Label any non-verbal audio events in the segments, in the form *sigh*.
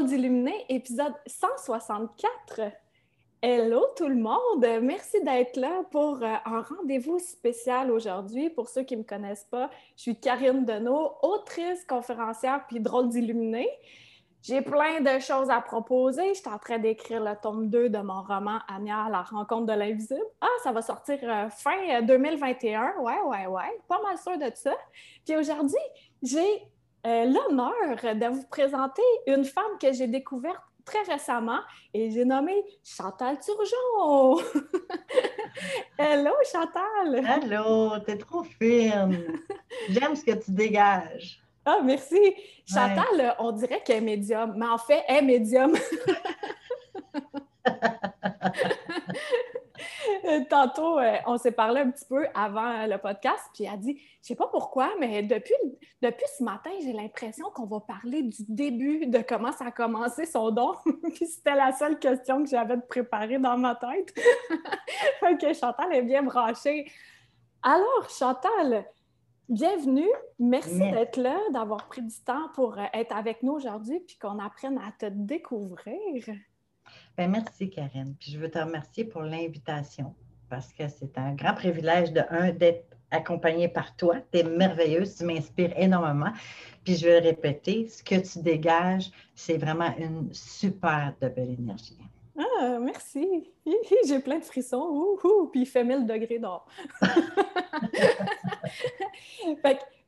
Drôle d'illuminé, épisode 164. Hello tout le monde! Merci d'être là pour euh, un rendez-vous spécial aujourd'hui. Pour ceux qui ne me connaissent pas, je suis Karine Deneau, autrice, conférencière puis drôle d'illuminé. J'ai plein de choses à proposer. Je suis en train d'écrire le tome 2 de mon roman Anya, la rencontre de l'invisible. Ah, ça va sortir euh, fin 2021. Euh, ouais, ouais, ouais. Pas mal sûr de ça. Puis aujourd'hui, j'ai euh, l'honneur de vous présenter une femme que j'ai découverte très récemment et j'ai nommé Chantal Turgeon. *laughs* Hello, Chantal! Hello, t'es trop fine! J'aime ce que tu dégages. Ah, merci. Chantal, on dirait qu'elle est médium, mais en fait, elle est médium. *laughs* *laughs* Tantôt, euh, on s'est parlé un petit peu avant le podcast, puis elle a dit Je sais pas pourquoi, mais depuis, depuis ce matin, j'ai l'impression qu'on va parler du début de comment ça a commencé son don. *laughs* puis c'était la seule question que j'avais de préparer dans ma tête. *laughs* ok, Chantal est bien branchée. Alors, Chantal, bienvenue. Merci, d'être là, d'avoir pris du temps pour euh, être avec nous aujourd'hui, puis qu'on apprenne à te découvrir. Ben, merci, Karine. Puis je veux te remercier pour l'invitation parce que c'est un grand privilège de un d'être accompagnée par toi. Tu es merveilleuse, tu m'inspires énormément. Puis je vais le répéter, ce que tu dégages, c'est vraiment une super de belle énergie. Ah, merci. *laughs* J'ai plein de frissons. puis il fait 1000 degrés d'or. *laughs*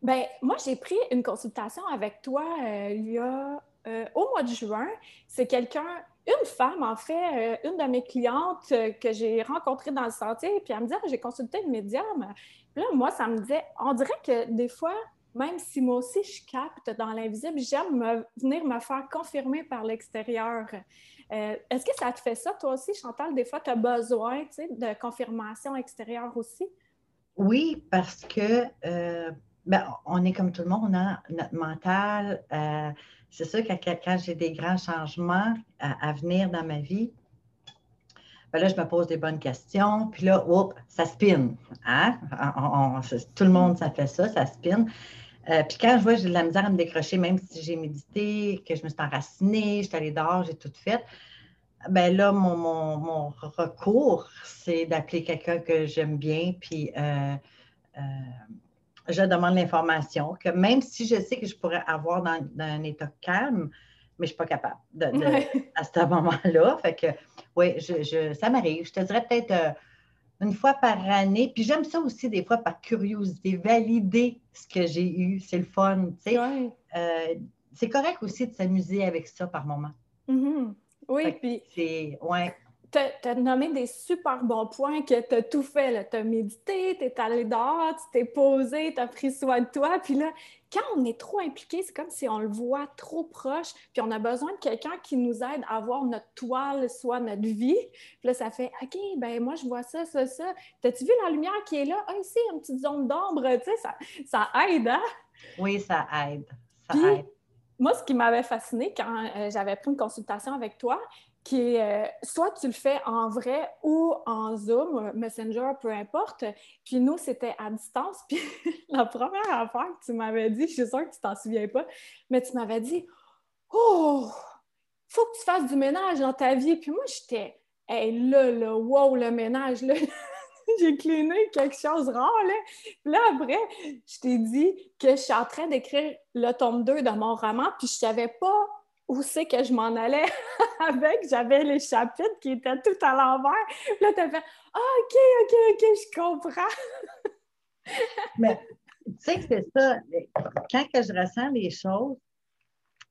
ben, moi, j'ai pris une consultation avec toi euh, il y a euh, au mois de juin. C'est quelqu'un une femme, en fait, euh, une de mes clientes euh, que j'ai rencontrée dans le sentier, puis elle me dit ah, J'ai consulté une médium. Puis là, moi, ça me disait On dirait que des fois, même si moi aussi je capte dans l'invisible, j'aime venir me faire confirmer par l'extérieur. Euh, est-ce que ça te fait ça, toi aussi, Chantal? Des fois, tu as besoin de confirmation extérieure aussi? Oui, parce que ben, on est comme tout le monde, on a notre mental c'est sûr que quand j'ai des grands changements à, venir dans ma vie, ben là, je me pose des bonnes questions, puis là, ça spin. Hein? tout le monde, ça fait ça, ça spin. Euh, puis quand je vois j'ai de la misère à me décrocher, même si j'ai médité, que je me suis enracinée, je suis allée dehors, j'ai tout fait, ben là, mon, recours, c'est d'appeler quelqu'un que j'aime bien, puis euh, euh, je demande l'information, que même si je sais que je pourrais avoir dans, un état calme, mais je ne suis pas capable de, *laughs* à ce moment-là. Fait que, oui, je, ça m'arrive. Je te dirais peut-être euh, une fois par année. Puis j'aime ça aussi des fois par curiosité, valider ce que j'ai eu. C'est le fun. Tu sais. Euh, c'est correct aussi de s'amuser avec ça par moment. Mm-hmm. Oui, puis. C'est, ouais tu as, nommé des super bons points que tu as tout fait. Tu as médité, tu es allé dehors, tu t'es posé, tu as pris soin de toi. Puis là, quand on est trop impliqué, c'est comme si on le voit trop proche, puis on a besoin de quelqu'un qui nous aide à voir notre toile, soit notre vie. Puis là, ça fait OK, ben moi, je vois ça, ça, ça. T'as-tu vu la lumière qui est là? Ah, ici, une petite zone d'ombre, tu sais, ça, ça aide, hein? Oui, ça aide. Ça aide. Moi, ce qui m'avait fasciné quand euh, j'avais pris une consultation avec toi, qui est euh, soit tu le fais en vrai ou en Zoom, Messenger, peu importe. Puis nous, c'était à distance. *laughs* Puis la première affaire que tu m'avais dit, je suis sûre que tu t'en souviens pas, mais tu m'avais dit Oh, faut que tu fasses du ménage dans ta vie. Puis moi, j'étais Hey, là, là, wow, le ménage, là. *laughs* J'ai cliné quelque chose rare, là. Puis là, après, je t'ai dit que je suis en train d'écrire le tome 2 de mon roman, puis je savais pas où c'est que je m'en allais *laughs* avec? J'avais les chapitres qui étaient tout à l'envers. Là, tu as fait Ah, OK, OK, OK, je comprends. *laughs* Mais tu sais que c'est ça. Quand que je ressens les choses,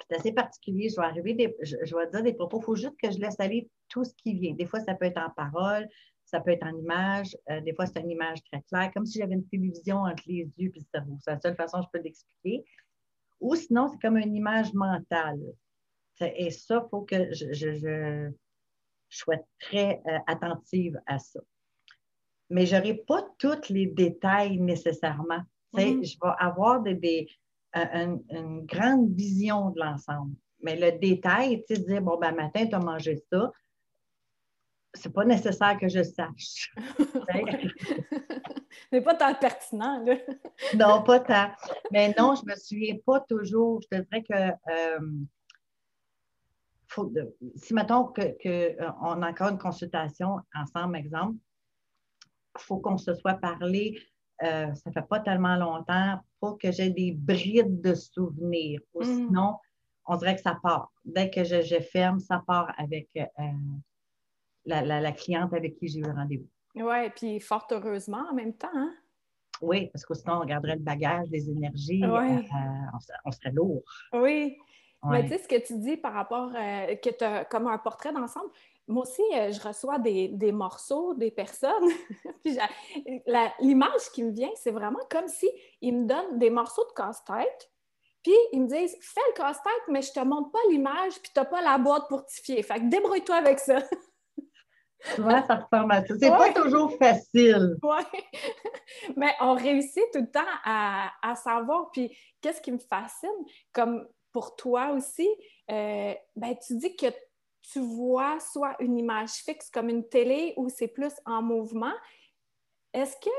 c'est assez particulier. Je vais arriver, des, je, vais dire des propos. Il faut juste que je laisse aller tout ce qui vient. Des fois, ça peut être en parole, ça peut être en image. Euh, des fois, c'est une image très claire, comme si j'avais une télévision entre les yeux et le cerveau. C'est la seule façon que je peux l'expliquer. Ou sinon, c'est comme une image mentale Et ça, il faut que je, je, sois très euh, attentive à ça. Mais je n'aurai pas tous les détails nécessairement. Mm-hmm. Je vais avoir des, une grande vision de l'ensemble. Mais le détail, tu sais, dire, bon, ben, matin, tu as mangé ça, c'est pas nécessaire que je sache. *laughs* n'est pas tant pertinent, là. non, pas tant. Mais non, je me souviens pas toujours. Je te dirais que euh, si mettons qu'on que, euh, a encore une consultation ensemble, exemple, il faut qu'on se soit parlé, euh, ça fait pas tellement longtemps, pour que j'ai des brides de souvenirs. Ou mm. sinon, on dirait que ça part. Dès que je, ferme, ça part avec la, cliente avec qui j'ai eu le rendez-vous. Oui, puis fort heureusement en même temps. Hein? Oui, parce que sinon, on regarderait le bagage, les énergies, euh, euh, on, serait, lourd. Oui. Mais tu sais, ce que tu dis par rapport euh, que tu as comme un portrait d'ensemble, moi aussi, je reçois des, des, morceaux des personnes. *laughs* puis l'image qui me vient, c'est vraiment comme si ils me donnent des morceaux de casse-tête. Puis ils me disent Fais le casse-tête, mais je te montre pas l'image, puis tu n'as pas la boîte pour fier. Fait que débrouille-toi avec ça. *laughs* Souvent, ça ressemble à ça. C'est pas toujours facile. Oui. *laughs* Mais on réussit tout le temps à, savoir. Puis, qu'est-ce qui me fascine, comme pour toi aussi, euh, ben, tu dis que tu vois soit une image fixe comme une télé ou c'est plus en mouvement. Est-ce que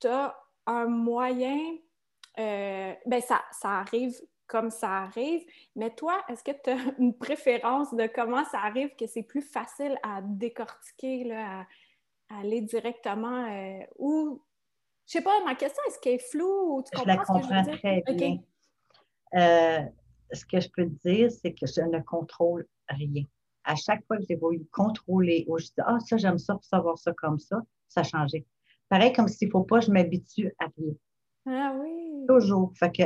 tu as un moyen, euh, ben ça, ça arrive comme ça arrive. Mais toi, est-ce que tu as *laughs* une préférence de comment ça arrive que c'est plus facile à décortiquer, là, à, aller directement euh, ou je sais pas, ma question, est-ce qu'elle est floue ou tu comprends Je la comprends ce que je très bien. Euh, ce que je peux te dire, c'est que je ne contrôle rien. À chaque fois que j'ai voulu contrôler ou je dis Ah, ça, j'aime ça pour savoir ça comme ça, ça a changé. Pareil comme s'il ne faut pas, je m'habitue à rien. Ah oui. Toujours. Fait que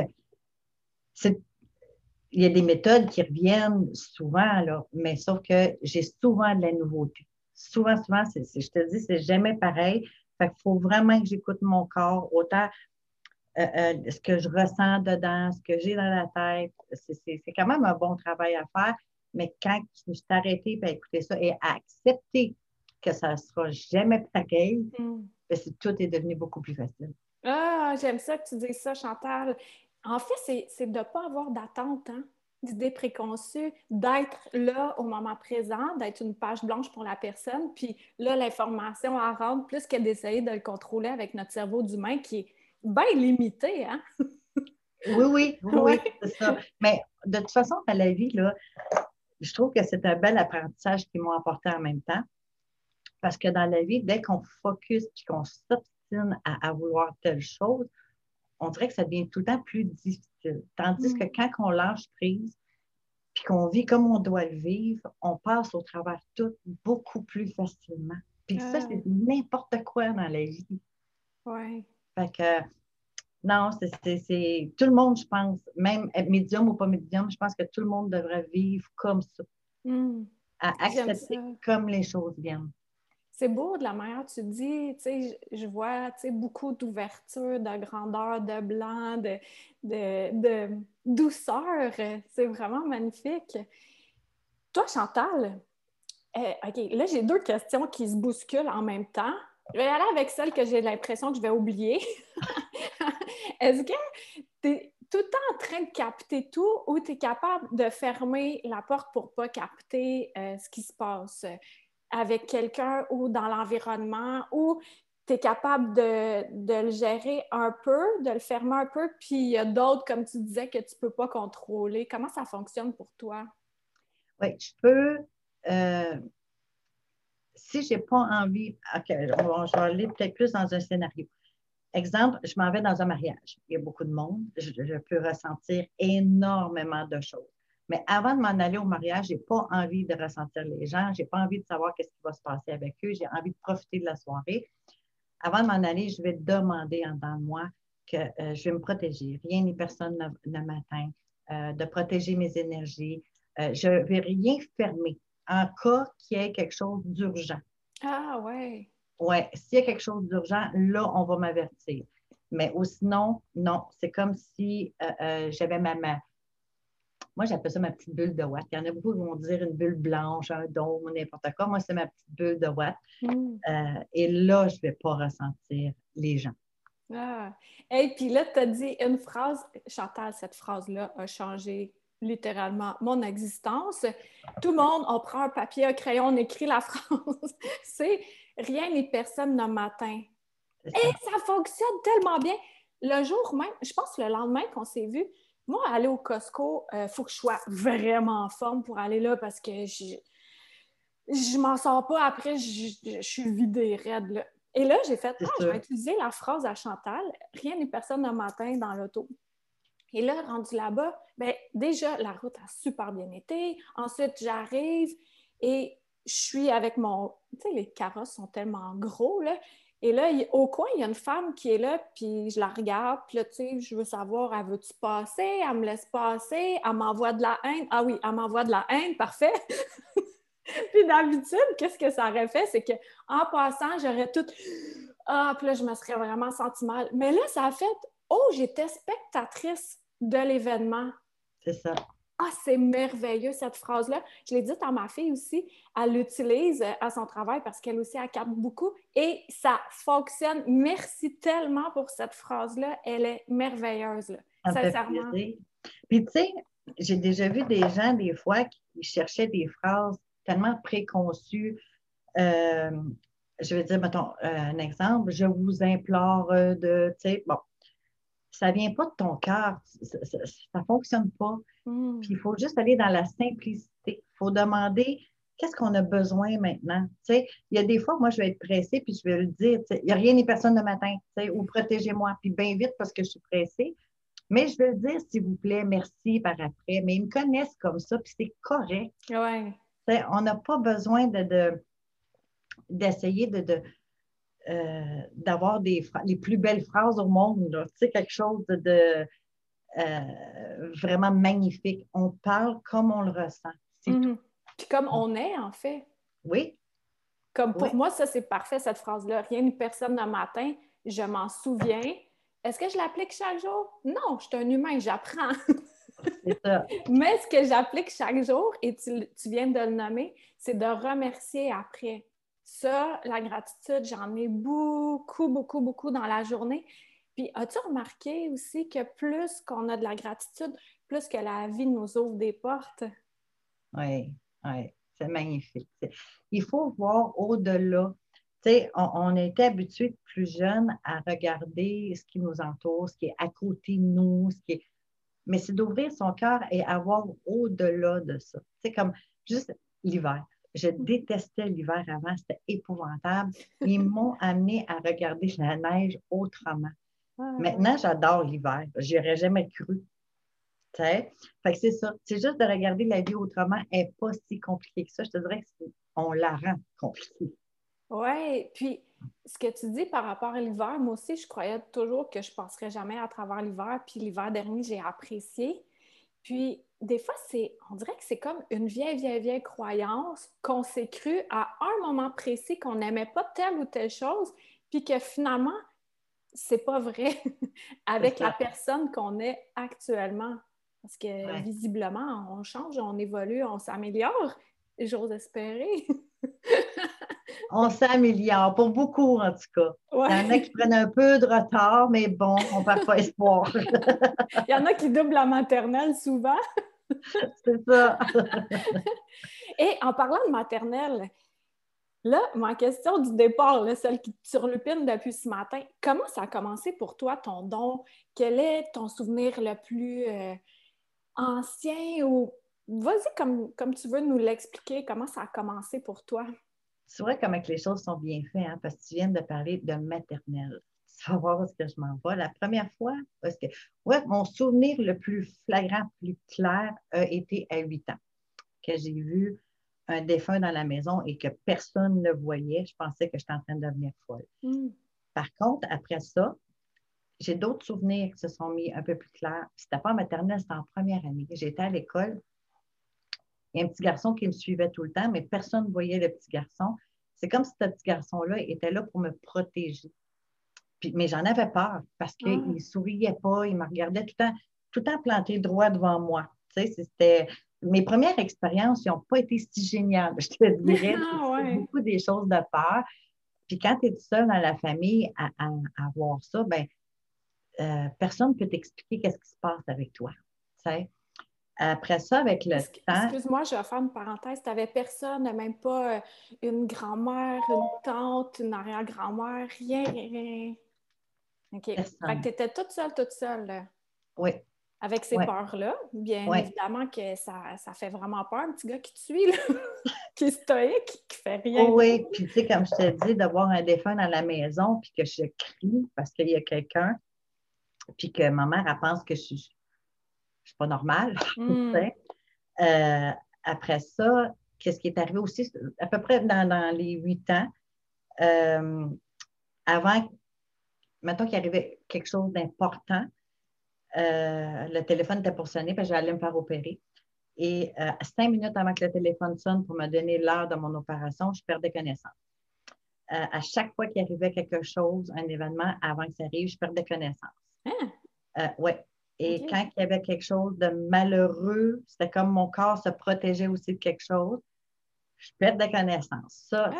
il y a des méthodes qui reviennent souvent, là, mais sauf que j'ai souvent de la nouveauté. Souvent, souvent, je te dis, c'est jamais pareil. Fait qu'il faut vraiment que j'écoute mon corps, autant euh, euh, ce que je ressens dedans, ce que j'ai dans la tête. C'est quand même un bon travail à faire, mais quand je suis arrêtée à écouter ça et à accepter que ça ne sera jamais pareil, mm. ben, tout est devenu beaucoup plus facile. Ah, j'aime ça que tu dises ça, Chantal. En fait, c'est de ne pas avoir d'attente, hein, d'idées préconçues, d'être là au moment présent, d'être une page blanche pour la personne. Puis là, l'information à rendre, plus que d'essayer de le contrôler avec notre cerveau d'humain qui est bien limité. Hein? *laughs* oui, oui, oui, c'est ça. Mais de toute façon, dans la vie, là, je trouve que c'est un bel apprentissage qu'ils m'ont apporté en même temps. Parce que dans la vie, dès qu'on focus et qu'on s'obstine à, à, vouloir telle chose, on dirait que ça devient tout le temps plus difficile. Tandis mm. que quand on lâche prise, puis qu'on vit comme on doit le vivre, on passe au travers tout beaucoup plus facilement. Puis ça, c'est n'importe quoi dans la vie. Oui. Fait que, non, c'est tout le monde, je pense, même médium ou pas médium, je pense que tout le monde devrait vivre comme ça. Mm. À accepter comme les choses viennent c'est beau de la manière tu dis, tu sais, je vois, tu sais, beaucoup d'ouverture, de grandeur, de blanc, de, de, douceur. C'est vraiment magnifique. Toi, Chantal, euh, OK, là, j'ai deux questions qui se bousculent en même temps. Je vais aller avec celle que j'ai l'impression que je vais oublier. *laughs* Est-ce que tu es tout le temps en train de capter tout ou tu es capable de fermer la porte pour pas capter euh, ce qui se passe? avec quelqu'un ou dans l'environnement ou tu es capable de, le gérer un peu, de le fermer un peu, puis il y a d'autres, comme tu disais, que tu ne peux pas contrôler. Comment ça fonctionne pour toi? Oui, je peux. Euh, si je n'ai pas envie, OK, je vais aller peut-être plus dans un scénario. Exemple, je m'en vais dans un mariage. Il y a beaucoup de monde. je peux ressentir énormément de choses. Mais avant de m'en aller au mariage, je n'ai pas envie de ressentir les gens, je n'ai pas envie de savoir qu'est-ce qui va se passer avec eux, j'ai envie de profiter de la soirée. Avant de m'en aller, je vais demander en dedans de moi que euh, je vais me protéger. Rien ni personne ne, m'atteint, euh, de protéger mes énergies. Euh, je ne vais rien fermer en cas qu'il y ait quelque chose d'urgent. Ah, ouais. Oui, s'il y a quelque chose d'urgent, là, on va m'avertir. Mais sinon, non, c'est comme si j'avais ma, main Moi, j'appelle ça ma petite bulle de Watt. Il y en a beaucoup qui vont dire une bulle blanche, un dôme, n'importe quoi. Moi, c'est ma petite bulle de Watt. Mm. Euh, et là, je ne vais pas ressentir les gens. Ah. Et puis là, tu as dit une phrase, Chantal, cette phrase-là a changé littéralement mon existence. Tout le monde, on prend un papier, un crayon, on écrit la *laughs* phrase. c'est rien ni personne ne m'atteint. Et ça fonctionne tellement bien. Le jour même, je pense le lendemain qu'on s'est vu, moi, aller au Costco, il euh, faut que je sois vraiment en forme pour aller là parce que je, je m'en sors pas après, je, suis vidée raide. Et là, j'ai fait, ah, je vais utiliser la phrase à Chantal, rien ni personne ne m'atteint dans l'auto. Et là, rendu là-bas, ben, déjà, la route a super bien été. Ensuite, j'arrive et je suis avec mon. Tu sais, les carrosses sont tellement gros, là. Et là, au coin, il y a une femme qui est là, puis je la regarde, puis là, tu sais, je veux savoir, elle veut-tu passer? Elle me laisse passer? Elle m'envoie de la haine? Ah oui, elle m'envoie de la haine, parfait! *laughs* puis d'habitude, qu'est-ce que ça aurait fait? C'est qu'en passant, j'aurais tout... Ah, puis là, je me serais vraiment senti mal. Mais là, ça a fait... Oh, j'étais spectatrice de l'événement. C'est ça. Ah, c'est merveilleux cette phrase-là. Je l'ai dit à ma fille aussi. Elle l'utilise à son travail parce qu'elle aussi, elle capte beaucoup et ça fonctionne. Merci tellement pour cette phrase-là. Elle est merveilleuse, sincèrement. Puis, tu sais, j'ai déjà vu des gens, des fois, qui cherchaient des phrases tellement préconçues. Euh, je vais dire, mettons, euh, un exemple. Je vous implore de, tu sais, bon, ça ne vient pas de ton cœur, ça ne fonctionne pas. Hmm. Puis il faut juste aller dans la simplicité. Il faut demander qu'est-ce qu'on a besoin maintenant. il y a des fois, moi, je vais être pressée, puis je vais le dire, il n'y a rien ni personne le matin, ou protégez-moi, puis bien vite parce que je suis pressée. Mais je vais le dire, s'il vous plaît, merci par après. Mais ils me connaissent comme ça, puis c'est correct. Ouais. On n'a pas besoin de, d'essayer de, euh, d'avoir des les plus belles phrases au monde. Tu sais, quelque chose de, euh, vraiment magnifique. On parle comme on le ressent. Mm-hmm. Puis comme on est, en fait. Oui. Comme pour moi, ça, c'est parfait, cette phrase-là. Rien ni personne ne matin, je m'en souviens. Est-ce que je l'applique chaque jour? Non, je suis un humain, j'apprends. Ça. *laughs* Mais ce que j'applique chaque jour, et tu, tu, viens de le nommer, c'est de remercier après. Ça, la gratitude, j'en ai beaucoup, beaucoup, beaucoup dans la journée. Puis, as-tu remarqué aussi que plus qu'on a de la gratitude, plus que la vie nous ouvre des portes? Oui, oui, c'est magnifique. Il faut voir au-delà. Tu sais, on, on était habitués plus jeunes à regarder ce qui nous entoure, ce qui est à côté de nous, ce qui est... mais c'est d'ouvrir son cœur et avoir au-delà de ça. C'est comme juste l'hiver. Je détestais l'hiver avant, c'était épouvantable. Ils *laughs* m'ont amené à regarder la neige autrement. Maintenant, j'adore l'hiver. J'y aurais jamais cru. Fait que c'est ça. C'est juste de regarder la vie autrement. Elle n'est pas si compliquée que ça. Je te dirais qu'on la rend compliquée. Oui, puis ce que tu dis par rapport à l'hiver, moi aussi, je croyais toujours que je ne passerais jamais à travers l'hiver. Puis l'hiver dernier, j'ai apprécié. Puis des fois, c'est, on dirait que c'est comme une vieille, vieille, vieille croyance qu'on s'est cru à un moment précis qu'on n'aimait pas telle ou telle chose, puis que finalement, c'est pas vrai *laughs* avec la personne qu'on est actuellement. Parce que visiblement, on change, on évolue, on s'améliore, j'ose espérer. *laughs* *laughs* on s'améliore, pour beaucoup en tout cas. Il y en a qui prennent un peu de retard, mais bon, on ne perd pas espoir. *laughs* Il y en a qui doublent la maternelle souvent. *laughs* C'est ça. Et en parlant de maternelle, là, ma question du départ, celle qui surlupine depuis ce matin, comment ça a commencé pour toi, ton don? Quel est ton souvenir le plus euh, ancien ou vas-y comme, comme tu veux nous l'expliquer, comment ça a commencé pour toi? C'est vrai comment les choses sont bien faites, hein, parce que tu viens de parler de maternelle tu vas voir où que je m'en vais. La première fois, parce que ouais, mon souvenir le plus flagrant, le plus clair a été à 8 ans, que j'ai vu un défunt dans la maison et que personne ne voyait. Je pensais que j'étais en train de devenir folle. Hmm. Par contre, après ça, j'ai d'autres souvenirs qui se sont mis un peu plus clairs. C'était pas en maternelle, c'était en première année. J'étais à l'école. Il y a un petit garçon qui me suivait tout le temps, mais personne ne voyait le petit garçon. C'est comme si ce petit garçon-là était là pour me protéger mais j'en avais peur parce qu'il ne ah. souriait pas, il me regardait tout le temps, tout le temps planté droit devant moi. C'était mes premières expériences n'ont pas été si géniales, *laughs* je te dirais. Ah, beaucoup des choses de peur. Puis quand tu es seul dans la famille à, à, voir ça, ben, euh, personne ne peut t'expliquer qu'est-ce qui se passe avec toi. Après ça, avec le temps. Excuse-moi, je vais faire une parenthèse. Tu n'avais personne, même pas euh, une grand-mère, une tante, une arrière-grand-mère, rien, rien. OK. Fait que tu étais toute seule, toute seule. Oui. Avec ces peurs-là. Bien évidemment que ça, ça, fait vraiment peur, un petit gars qui te suit, là, *laughs* qui est stoïque, qui fait rien. oui, puis tu sais, comme je te dis, d'avoir un défunt dans la maison, puis que je crie parce qu'il y a quelqu'un, puis que ma mère, elle pense que je suis c'est pas normal. *laughs* Hmm. Euh, après ça, qu'est-ce qui est arrivé aussi, à peu près dans, les huit ans, euh, avant, maintenant qu'il arrivait quelque chose d'important, euh, le téléphone était pour sonner, parce que j'allais me faire opérer. Et cinq minutes avant que le téléphone sonne pour me donner l'heure de mon opération, je perdais connaissance. à chaque fois qu'il arrivait quelque chose, un événement, avant que ça arrive, je perdais connaissance. Ah. oui. Et quand il y avait quelque chose de malheureux, c'était comme mon corps se protégeait aussi de quelque chose. Je perds de connaissance. Ça,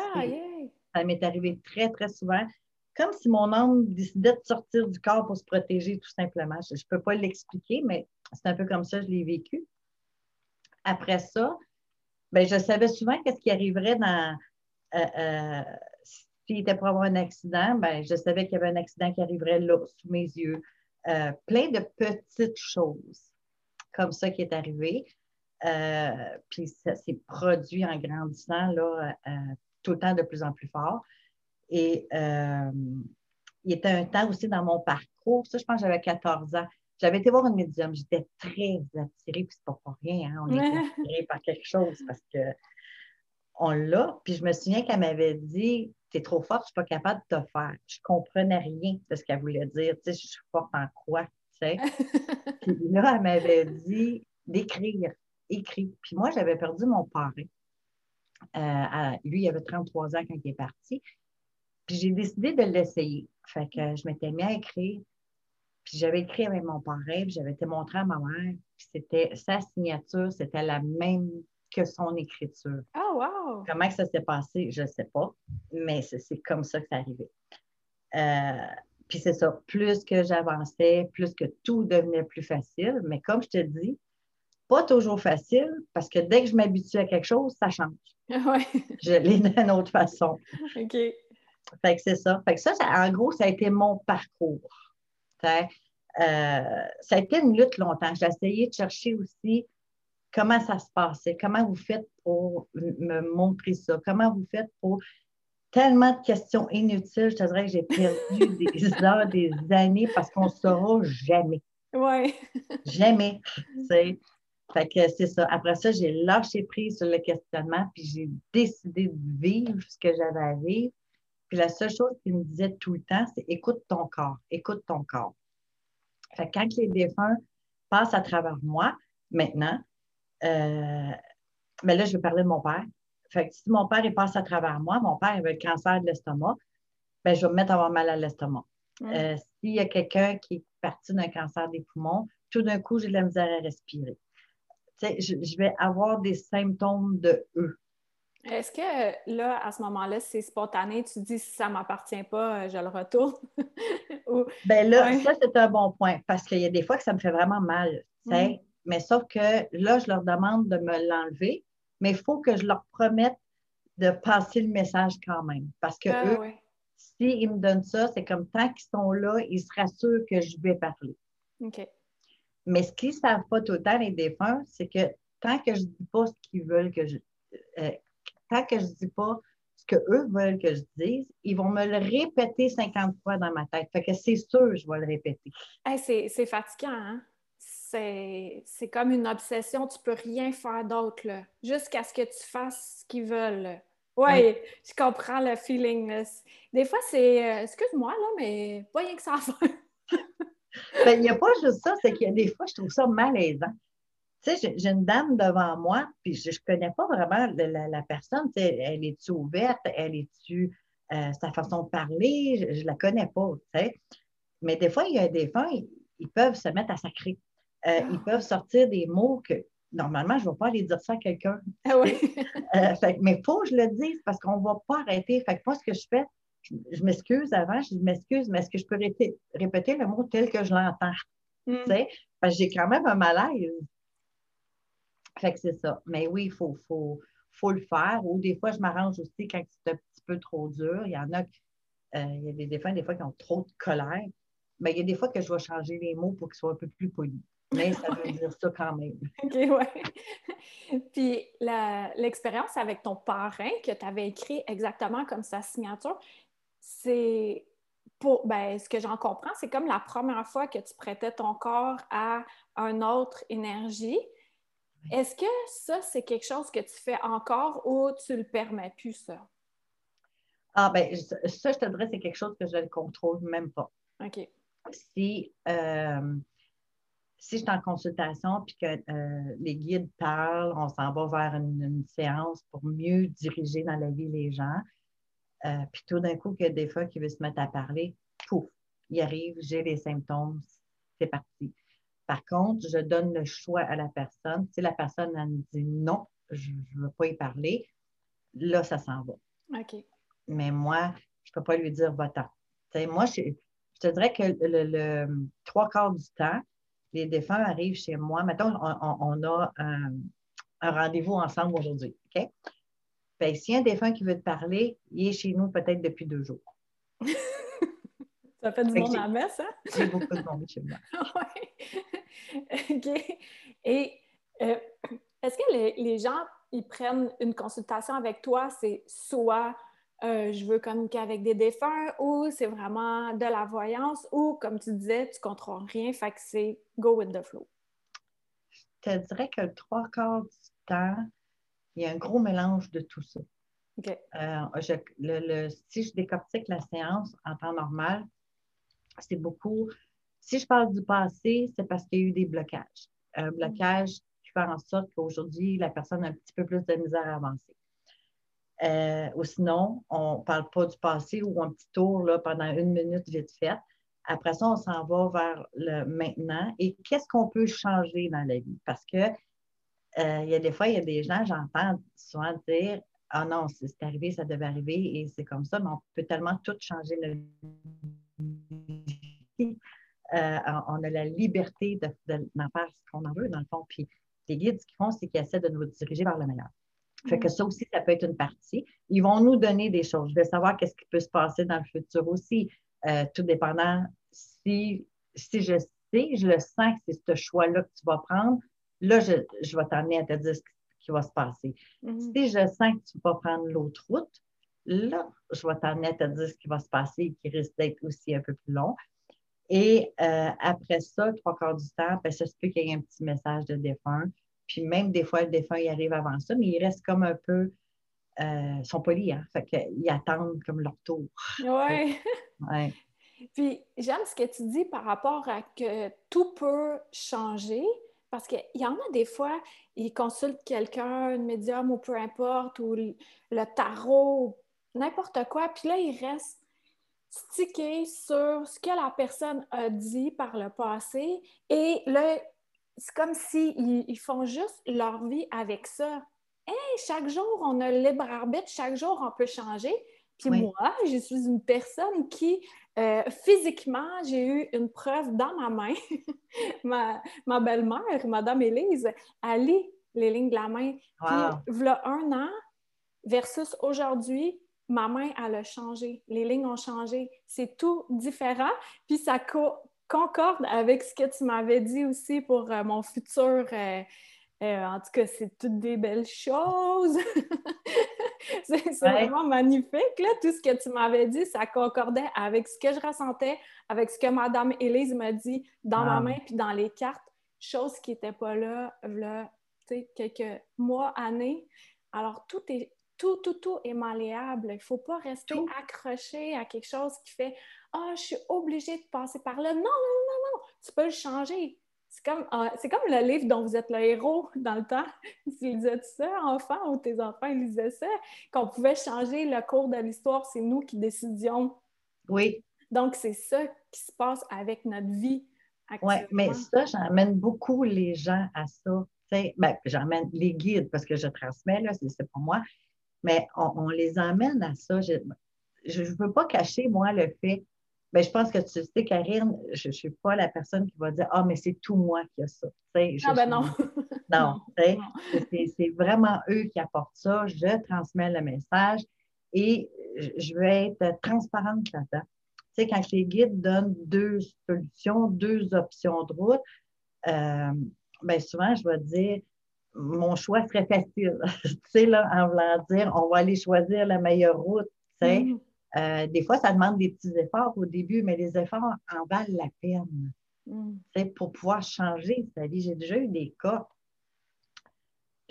ça m'est arrivé très, très souvent. Comme si mon âme décidait de sortir du corps pour se protéger, tout simplement. Je ne peux pas l'expliquer, mais c'est un peu comme ça que je l'ai vécu. Après ça, ben, je savais souvent qu'est-ce qui arriverait dans. Euh, euh, s'il était pour avoir un accident, ben, je savais qu'il y avait un accident qui arriverait là, sous mes yeux. Euh, plein de petites choses comme ça qui est arrivé. Euh, puis ça s'est produit en grandissant là, euh, tout le temps de plus en plus fort. Et il était un temps aussi dans mon parcours, ça je pense que j'avais 14 ans. J'avais été voir une médium, j'étais très attirée, puis c'est pas pour rien, hein, on est attiré par quelque chose parce que on l'a. Puis je me souviens qu'elle m'avait dit T'es trop forte, je suis pas capable de te faire. Je comprenais rien de ce qu'elle voulait dire. Tu sais, je suis forte en quoi? Tu sais? *laughs* puis là, elle m'avait dit d'écrire, écrit. Puis moi, j'avais perdu mon parrain. Euh, lui, il avait 33 ans quand il est parti. Puis j'ai décidé de l'essayer. Fait que je m'étais mis à écrire. Puis j'avais écrit avec mon parrain, puis j'avais été montré à ma mère. Puis c'était sa signature, c'était la même que son écriture. Oh, wow! Comment ça s'est passé, je ne sais pas, mais c'est comme ça que ça arrivait. Euh, puis c'est ça, plus que j'avançais, plus que tout devenait plus facile. Mais comme je te dis, pas toujours facile parce que dès que je m'habitue à quelque chose, ça change. *laughs* Ouais. Je l'ai d'une autre façon. OK. Fait que c'est ça. Fait que ça, en gros, ça a été mon parcours. Euh, ça a été une lutte longtemps. J'ai essayé de chercher aussi comment ça se passait, comment vous faites pour me montrer ça, comment vous faites pour tellement de questions inutiles, je te dirais que j'ai perdu *laughs* des heures, des années parce qu'on ne saura jamais. Oui. jamais. *laughs* Fait que c'est ça. Après ça, j'ai lâché prise sur le questionnement, puis j'ai décidé de vivre ce que j'avais à vivre. Puis la seule chose qu'il me disait tout le temps, c'est écoute ton corps, écoute ton corps. Fait que quand les défunts passent à travers moi, maintenant, mais là, je vais parler de mon père. Fait que si mon père il passe à travers moi, mon père avait le cancer de l'estomac, ben, je vais me mettre à avoir mal à l'estomac. Euh, s'il y a quelqu'un qui est parti d'un cancer des poumons, tout d'un coup, j'ai de la misère à respirer. Je, je, vais avoir des symptômes de eux. Est-ce que là, à ce moment-là, c'est spontané, tu dis si ça ne m'appartient pas, euh, je le retourne? *laughs* Ben là, ça, c'est un bon point parce qu'il y a des fois que ça me fait vraiment mal. Mm. Mais sauf que là, je leur demande de me l'enlever, mais il faut que je leur promette de passer le message quand même. Parce que ah, eux, s'ils me donnent ça, c'est comme tant qu'ils sont là, ils se rassurent que je vais parler. OK. Mais ce qu'ils ne savent pas tout le temps, les défunts, c'est que tant que je ne dis pas ce qu'ils veulent que je. Euh, tant que je ne dis pas ce qu'eux veulent que je dise, ils vont me le répéter 50 fois dans ma tête. Fait que c'est sûr, je vais le répéter. c'est fatigant, hein? C'est comme une obsession, tu peux rien faire d'autre, jusqu'à ce que tu fasses ce qu'ils veulent. Oui, je comprends le feeling. Des fois, c'est, euh, excuse-moi, là, mais pas rien que ça à faire. *laughs* Ben, il n'y a pas juste ça, c'est qu'il y a des fois, je trouve ça malaisant. Tu sais, j'ai une dame devant moi, puis je ne connais pas vraiment la, personne. elle est-tu ouverte? Elle est-tu euh, sa façon de parler? Je ne la connais pas, tu sais. Mais des fois, il y a des fois, ils, ils peuvent se mettre à sacrer euh, ils peuvent sortir des mots que normalement, je ne vais pas aller dire ça à quelqu'un. Ah oui. *laughs* Euh, mais il faut que je le dise parce qu'on ne va pas arrêter. Fait que moi, ce que je fais, je, m'excuse avant, je m'excuse, mais est-ce que je peux répéter, répéter, le mot tel que je l'entends? Mm. Parce que j'ai quand même un malaise. Fait que c'est ça. Mais oui, il faut, faut, faut le faire. Ou des fois, je m'arrange aussi quand c'est un petit peu trop dur. Il y en a, euh, il y a des, des, fois, des fois qui ont trop de colère. Mais il y a des fois que je vais changer les mots pour qu'ils soient un peu plus polis. Mais ça *laughs* veut dire ça quand même. *laughs* OK, ouais. *laughs* Puis l'expérience avec ton parrain que tu avais écrit exactement comme sa signature, c'est pour ben, ce que j'en comprends, c'est comme la première fois que tu prêtais ton corps à une autre énergie. Est-ce que ça, c'est quelque chose que tu fais encore ou tu le permets plus, ça? Ah, ben, ça, je te dirais, c'est quelque chose que je ne contrôle même pas. OK. Si, euh, si je suis en consultation puis que euh, les guides parlent, on s'en va vers une, séance pour mieux diriger dans la vie les gens. Euh, puis tout d'un coup, a des fois qui veulent se mettre à parler, pouf, il arrive, j'ai les symptômes, c'est parti. Par contre, je donne le choix à la personne. Si la personne me dit non, je ne veux pas y parler, là, ça s'en va. OK. Mais moi, je ne peux pas lui dire va-t'en. Moi, je, te dirais que le, trois quarts du temps, les défunts arrivent chez moi. Mettons, on, a un, rendez-vous ensemble aujourd'hui. OK? Fait, s'il y a un défunt qui veut te parler, il est chez nous peut-être depuis deux jours. *laughs* Ça fait du monde à la messe, hein? J'ai beaucoup de monde chez moi. *laughs* oui. *laughs* OK. Et euh, est-ce que les, les, gens, ils prennent une consultation avec toi, c'est soit euh, je veux communiquer avec des défunts ou c'est vraiment de la voyance ou, comme tu disais, tu ne contrôles rien, fait que c'est go with the flow? Je te dirais que trois quarts du temps, il y a un gros mélange de tout ça. Euh, le, si je décortique la séance en temps normal, c'est beaucoup. Si je parle du passé, c'est parce qu'il y a eu des blocages. Un blocage qui fait en sorte qu'aujourd'hui, la personne a un petit peu plus de misère à avancer. Euh, ou sinon, on ne parle pas du passé ou un petit tour là, pendant une minute vite fait. Après ça, on s'en va vers le maintenant et qu'est-ce qu'on peut changer dans la vie? Parce que euh, il y a des fois, il y a des gens, j'entends souvent dire Ah non, c'est arrivé, ça devait arriver et c'est comme ça, mais on peut tellement tout changer notre vie. Euh, on a la liberté d'en de, faire ce qu'on en veut, dans le fond. Puis les guides, ce qu'ils font, c'est qu'ils essaient de nous diriger vers le meilleur. Fait que ça aussi, ça peut être une partie. Ils vont nous donner des choses. Je vais savoir qu'est-ce qui peut se passer dans le futur aussi, euh, tout dépendant si, si je sais, je le sens que c'est ce choix-là que tu vas prendre, là, je, je vais t'amener à te dire ce qui va se passer. Mm-hmm. Si je sens que tu vas prendre l'autre route, là, je vais t'amener à te dire ce qui va se passer et qui risque d'être aussi un peu plus long. Et euh, après ça, trois quarts du temps, ben, ça se peut qu'il y ait un petit message de défunt. Puis même des fois, le défunt, il arrive avant ça, mais il reste comme un peu. Euh, sont polis, hein? Fait qu'ils attendent comme leur tour. Oui. ouais. Puis j'aime ce que tu dis par rapport à que tout peut changer. Parce qu'il y en a des fois, ils consultent quelqu'un, un médium ou peu importe, ou le, tarot, n'importe quoi, puis là, ils restent stickés sur ce que la personne a dit par le passé. Et là, c'est comme s'ils ils font juste leur vie avec ça. Hey, chaque jour, on a le libre arbitre, chaque jour, on peut changer. Puis moi, je suis une personne qui, euh, physiquement, j'ai eu une preuve dans ma main. *laughs* ma, belle-mère, Madame Élise, a lit les lignes de la main. Puis, voilà un an versus aujourd'hui, ma main, elle a changé. Les lignes ont changé. C'est tout différent. Puis ça, concorde avec ce que tu m'avais dit aussi pour euh, mon futur. Euh, euh, en tout cas, c'est toutes des belles choses. *laughs* c'est vraiment magnifique. Là. Tout ce que tu m'avais dit, ça concordait avec ce que je ressentais, avec ce que Madame Élise m'a dit dans ma main puis dans les cartes. Chose qui n'était pas là, là quelques mois, années. Alors, tout est tout, tout, tout est malléable. Il ne faut pas rester accroché à quelque chose qui fait Ah, je suis obligée de passer par là. Non, non, non, non, tu peux le changer. C'est comme, ah, c'est comme le livre dont vous êtes le héros dans le temps. *laughs* Tu lisais ça, enfant, ou tes enfants lisaient ça, qu'on pouvait changer le cours de l'histoire, c'est nous qui décidions. Oui. Donc, c'est ça qui se passe avec notre vie Oui, mais ça, j'emmène beaucoup les gens à ça. Ben, j'emmène les guides parce que je transmets, là, c'est pour moi, mais on, les emmène à ça. Je ne veux pas cacher, moi, le fait. Ben, je pense que tu sais, Karine, je ne suis pas la personne qui va dire Ah, mais c'est tout moi qui a ça. ah, ben *laughs* non. non, c'est vraiment eux qui apportent ça. Je transmets le message et je veux être transparente là-dedans. Tu sais, quand les guides donnent deux solutions, deux options de route, euh, bien souvent, je vais dire, mon choix serait facile. *laughs* tu sais, là, en voulant dire, on va aller choisir la meilleure route. Tu sais. Mm-hmm. Euh, des fois, ça demande des petits efforts au début, mais les efforts en valent la peine. Mm. Tu sais, pour pouvoir changer sa vie. J'ai déjà eu des cas.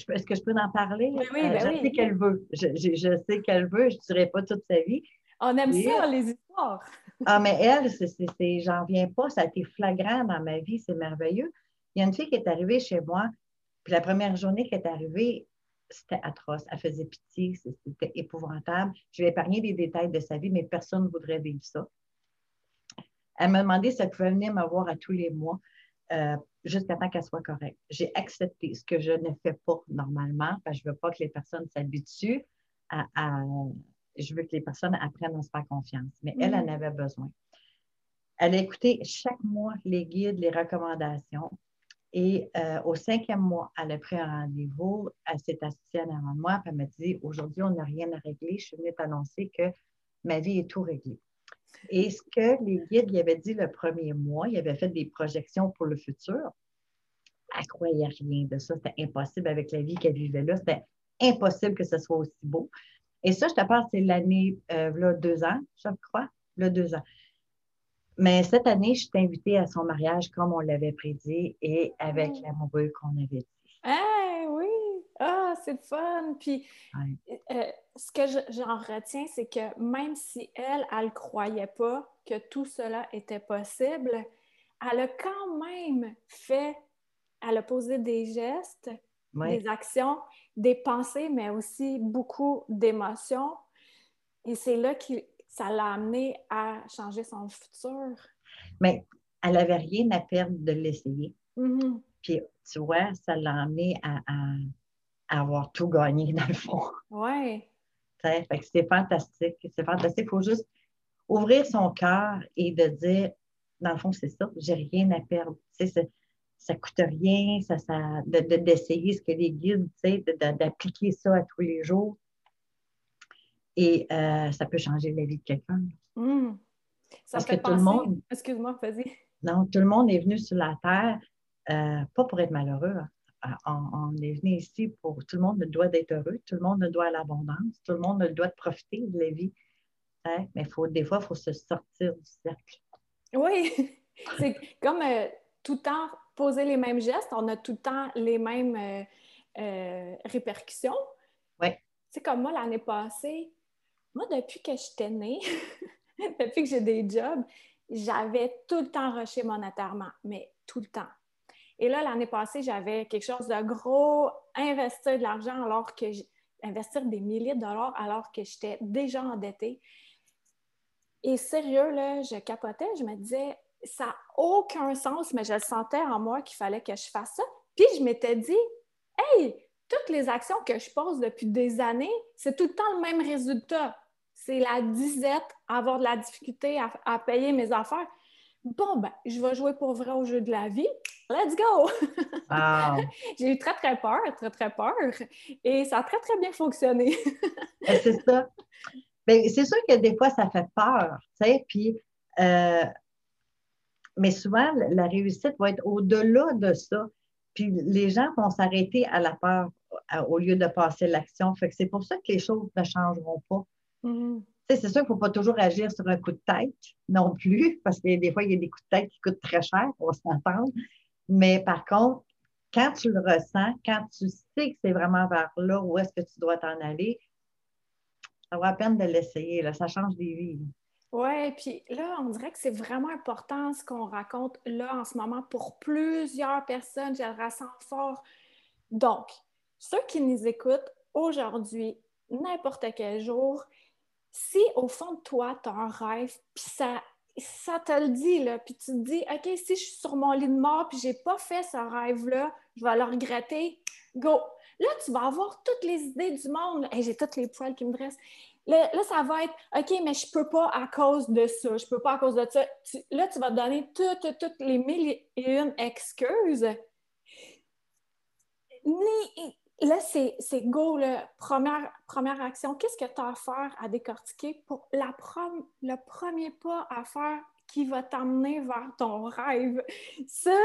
Est-ce que je peux en parler? Oui, oui, euh, ben je sais qu'elle veut. Je, sais qu'elle veut. Je ne dirais pas toute sa vie. On aime ça, les histoires. *laughs* ah, mais elle, j'en viens pas. Ça a été flagrant dans ma vie. C'est merveilleux. Il y a une fille qui est arrivée chez moi, puis la première journée qui est arrivée, c'était atroce. Elle faisait pitié, c'était épouvantable. Je lui ai épargné des détails de sa vie, mais personne ne voudrait vivre ça. Elle m'a demandé si elle pouvait venir me voir à tous les mois euh, jusqu'à temps qu'elle soit correcte. J'ai accepté ce que je ne fais pas normalement, parce que je ne veux pas que les personnes s'habituent à, Je veux que les personnes apprennent à se faire confiance. Mais elle, elle mm. en avait besoin. Elle a écouté chaque mois les guides, les recommandations. Et euh, au cinquième mois, elle a pris un rendez-vous, elle s'est assise avant moi, puis elle m'a dit Aujourd'hui, on n'a rien à régler. Je suis venue t'annoncer que ma vie est tout réglée. Et ce que les guides lui avaient dit le premier mois, ils avaient fait des projections pour le futur. Elle ne croyait rien de ça. C'était impossible avec la vie qu'elle vivait là. C'était impossible que ce soit aussi beau. Et ça, je te parle, c'est l'année, euh, là, deux ans, je crois, là, deux ans. Mais cette année, je suis invitée à son mariage comme on l'avait prédit et avec oh. l'amoureux qu'on avait dit. Ah oui! Ah, c'est fun! Puis, euh, ce que j'en retiens, c'est que même si elle, elle ne croyait pas que tout cela était possible, elle a quand même fait, elle a posé des gestes, des actions, des pensées, mais aussi beaucoup d'émotions. Et c'est là qu'il ça l'a amené à changer son futur. Mais elle n'avait rien à perdre de l'essayer. Mm-hmm. Puis, tu vois, ça l'a amené à, avoir tout gagné, *laughs* dans le fond. Oui. c'est fantastique. C'est fantastique. Il faut juste ouvrir son cœur et de dire, dans le fond, c'est ça, j'ai rien à perdre. Tu sais, ça ne coûte rien, ça, ça, d'essayer ce que les guides, tu sais, d'appliquer ça à tous les jours. Et euh, ça peut changer la vie de quelqu'un. Hmm. Ça Parce que tout le monde. Excuse-moi, vas-y. Non, tout le monde est venu sur la Terre, euh, pas pour être malheureux. Hein. Euh, on, est venu ici pour. Tout le monde doit d'être heureux, tout le monde doit l'abondance, tout le monde doit de profiter de la vie. Hein. Mais faut, des fois, il faut se sortir du cercle. Oui, *laughs* c'est comme tout le temps poser les mêmes gestes, on a tout le temps les mêmes répercussions. Oui. C'est comme moi, l'année passée, moi, depuis que j'étais née, *laughs* depuis que j'ai des jobs, j'avais tout le temps rushé mon enterrement, mais tout le temps. Et là, l'année passée, j'avais quelque chose de gros, investir de l'argent alors que investir des milliers de dollars alors que j'étais déjà endettée. Et sérieux, là, je capotais, je me disais, ça n'a aucun sens, mais je le sentais en moi qu'il fallait que je fasse ça. Puis je m'étais dit, hey, toutes les actions que je pose depuis des années, c'est tout le temps le même résultat c'est la disette, avoir de la difficulté à, payer mes affaires. Bon, ben, je vais jouer pour vrai au jeu de la vie. Let's go! *laughs* J'ai eu très, très peur, très, très peur. Et ça a très, très bien fonctionné. *laughs* Ben, c'est ça. Ben, c'est sûr que des fois, ça fait peur, tu sais, puis... Euh, mais souvent, la réussite va être au-delà de ça. Puis les gens vont s'arrêter à la peur au lieu de passer l'action. Fait que c'est pour ça que les choses ne changeront pas. Mm-hmm. C'est sûr qu'il ne faut pas toujours agir sur un coup de tête non plus, *laughs* parce que des fois, il y a des coups de tête qui coûtent très cher, pour s'entendre. Mais par contre, quand tu le ressens, quand tu sais que c'est vraiment vers là où est-ce que tu dois t'en aller, ça vaut la peine de l'essayer. Ça change des vies. Oui, puis là, on dirait que c'est vraiment important ce qu'on raconte là en ce moment pour plusieurs personnes. Je le ressens fort. Donc, ceux qui nous écoutent aujourd'hui, n'importe quel jour, si au fond de toi, tu as un rêve, puis ça ça te le dit, là. Puis tu te dis, OK, si je suis sur mon lit de mort puis j'ai pas fait ce rêve-là, je vais le regretter. Go! Là, tu vas avoir toutes les idées du monde. et j'ai toutes les poils qui me dressent. Là, ça va être OK, mais je peux pas à cause de ça, je peux pas à cause de ça. là, tu vas te donner toutes, toutes les mille et une excuses. Là, c'est go, là. Première, action. Qu'est-ce que tu as à faire à décortiquer pour la le premier pas à faire qui va t'emmener vers ton rêve? Ça,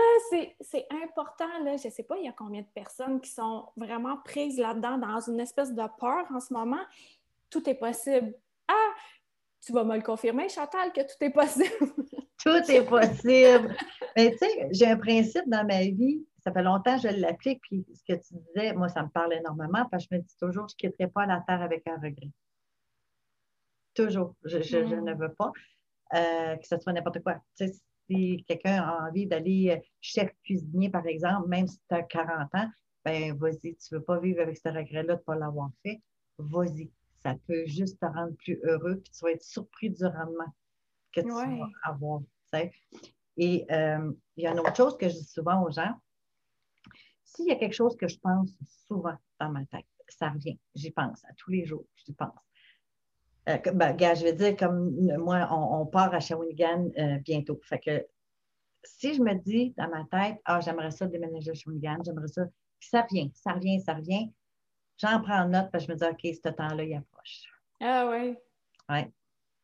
c'est important. Je ne sais pas, il y a combien de personnes qui sont vraiment prises là-dedans, dans une espèce de peur en ce moment. Tout est possible. Ah, tu vas me le confirmer, Chantal, que tout est possible. tout est possible. Mais tu sais, j'ai un principe dans ma vie. Ça fait longtemps que je l'applique, puis ce que tu disais, moi, ça me parle énormément, parce que je me dis toujours, je ne quitterai pas la terre avec un regret. Toujours. Je, je ne mm. veux pas. Euh, que ce soit n'importe quoi. si quelqu'un a envie d'aller chef cuisinier, par exemple, même si tu as 40 ans, ben vas-y, tu ne veux pas vivre avec ce regret-là de ne pas l'avoir fait, vas-y. Ça peut juste te rendre plus heureux, puis tu vas être surpris du rendement que tu vas avoir. Et euh, il y a une autre chose que je dis souvent aux gens. S'il y a quelque chose que je pense souvent dans ma tête, ça revient, j'y pense à tous les jours, j'y pense. Euh, ben, je vais dire, comme moi, on, part à Shawinigan euh, bientôt. Fait que si je me dis dans ma tête, ah, j'aimerais ça déménager à Shawinigan, j'aimerais ça, puis ça revient, ça revient, ça revient, j'en prends note parce que je me dis, OK, ce temps-là, il approche. Ah oui. Oui.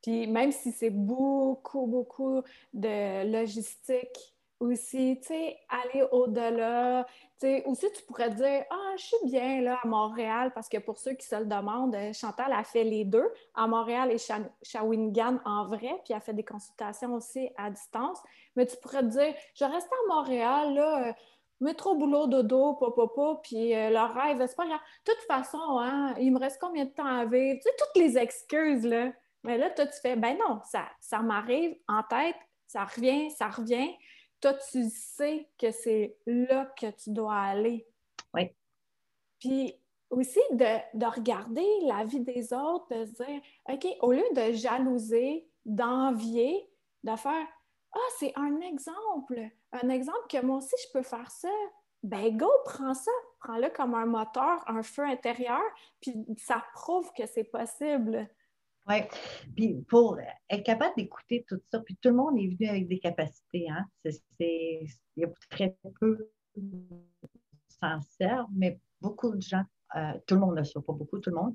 Puis même si c'est beaucoup, beaucoup de logistique, aussi, tu sais, aller au-delà. Tu sais, aussi, tu pourrais dire, ah, je suis bien là à Montréal, parce que pour ceux qui se le demandent, euh, Chantal a fait les deux, à Montréal et Shawinigan en vrai, puis a fait des consultations aussi à distance. Mais tu pourrais te dire, je reste à Montréal, là, euh, métro, boulot, dodo, papa, puis euh, le rêve, c'est pas grave. De toute façon, hein, il me reste combien de temps à vivre? Tu sais, toutes les excuses, là. Mais là, toi, tu fais, ben non, ça, ça m'arrive en tête, ça revient, ça revient toi, tu sais que c'est là que tu dois aller. Oui. Puis aussi de, regarder la vie des autres, de se dire, OK, au lieu de jalouser, d'envier, de faire Ah, c'est un exemple, un exemple que moi aussi je peux faire ça. Ben go, prends ça, prends-le comme un moteur, un feu intérieur, puis ça prouve que c'est possible. Oui. Puis pour être capable d'écouter tout ça, puis tout le monde est venu avec des capacités. Hein? il y a très peu s'en servent, mais beaucoup de gens, euh, tout le monde ne sait pas beaucoup, tout le monde.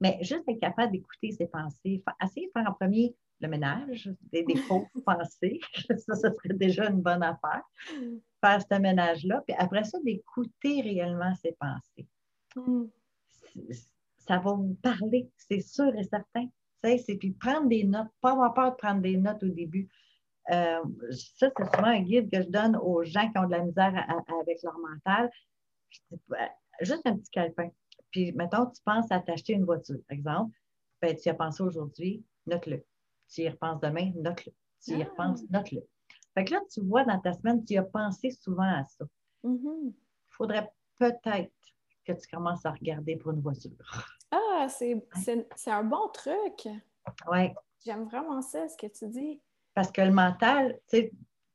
Mais juste être capable d'écouter ses pensées, essayer de faire en premier le ménage des, des fausses *laughs* pensées, *laughs* ça, ce serait déjà une bonne affaire. Faire ce ménage-là, puis après ça, d'écouter réellement ses pensées. Mm ça va vous parler, c'est sûr et certain. C'est puis prendre des notes, pas avoir peur de prendre des notes au début. Euh, ça, c'est souvent un guide que je donne aux gens qui ont de la misère avec leur mental. juste un petit calepin. Puis, mettons, tu penses à t'acheter une voiture, par exemple. Ben, tu y as pensé aujourd'hui, note-le. Tu y repenses demain, note-le. Tu y ah. repenses, note-le. Fait que là, tu vois dans ta semaine, tu y as pensé souvent à ça. Il mm-hmm. faudrait peut-être que tu commences à regarder pour une voiture. Ah, c'est un bon truc. Oui. J'aime vraiment ça, ce que tu dis. Parce que le mental, tu sais,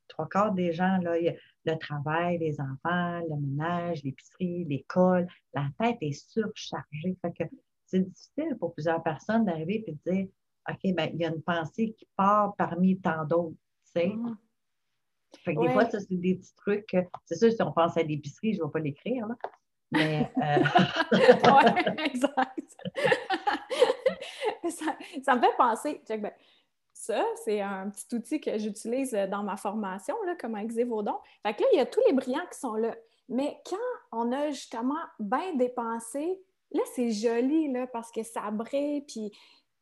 trois quarts des gens, là, le travail, les enfants, le ménage, l'épicerie, l'école, la tête est surchargée. Fait que c'est difficile pour plusieurs personnes d'arriver et de dire OK, ben, il y a une pensée qui part parmi tant d'autres. Tu sais. Mm. Fait que des fois, ça, c'est des petits trucs. C'est sûr, si on pense à l'épicerie, je ne vais pas l'écrire, là. Mais. Euh, *laughs* exact. ça, me fait penser. Ben, ça, c'est un petit outil que j'utilise dans ma formation, là, comme un Xévodon. Fait que là, il y a tous les brillants qui sont là. Mais quand on a justement bien dépensé, là, c'est joli, là, parce que ça brille, puis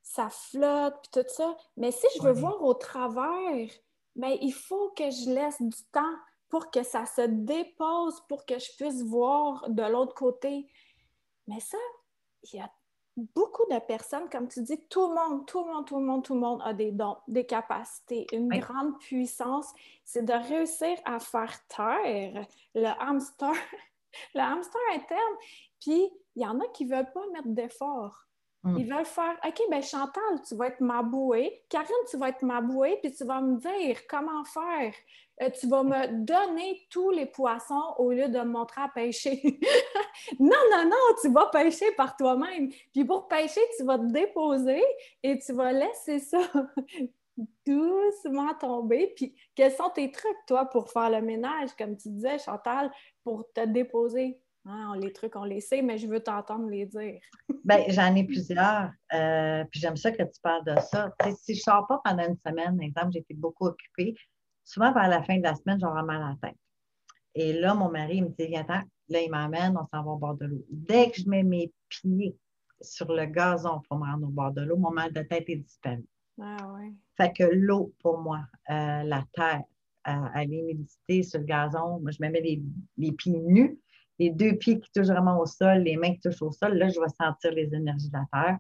ça flotte, puis tout ça. Mais si je veux voir au travers, il faut que je laisse du temps pour que ça se dépose, pour que je puisse voir de l'autre côté. Mais ça, il y a beaucoup de personnes, comme tu dis, tout le monde, tout le monde, tout le monde, tout le monde a des dons, des capacités, une grande puissance. C'est de réussir à faire taire le hamster, *laughs* le hamster interne. Puis, il y en a qui ne veulent pas mettre d'effort. Mm. Ils veulent faire OK, ben Chantal, tu vas être ma bouée. Karine, tu vas être ma bouée, puis tu vas me dire comment faire. Euh, tu vas me donner tous les poissons au lieu de me montrer à pêcher. *laughs* non, non, non, tu vas pêcher par toi-même. Puis pour pêcher, tu vas te déposer et tu vas laisser ça *laughs* doucement tomber. Puis quels sont tes trucs, toi, pour faire le ménage, comme tu disais, Chantal, pour te déposer? Hein, les trucs, on les sait, mais je veux t'entendre les dire. *laughs* Bien, j'en ai plusieurs. Euh, puis j'aime ça que tu parles de ça. si je ne sors pas pendant une semaine, par exemple, j'étais beaucoup occupée, souvent vers la fin de la semaine, j'aurai mal à la tête. Et là, mon mari il me dit Viens, là, il m'amène, on s'en va au bord de l'eau. Dès que je mets mes pieds sur le gazon pour me rendre au bord de l'eau, mon mal de tête est disparu. Ah ouais. Fait que l'eau, pour moi, euh, la terre, euh, aller méditer sur le gazon, moi, je me mets les pieds nus les deux pieds qui touchent vraiment au sol, les mains qui touchent au sol, là, je vais sentir les énergies de la terre.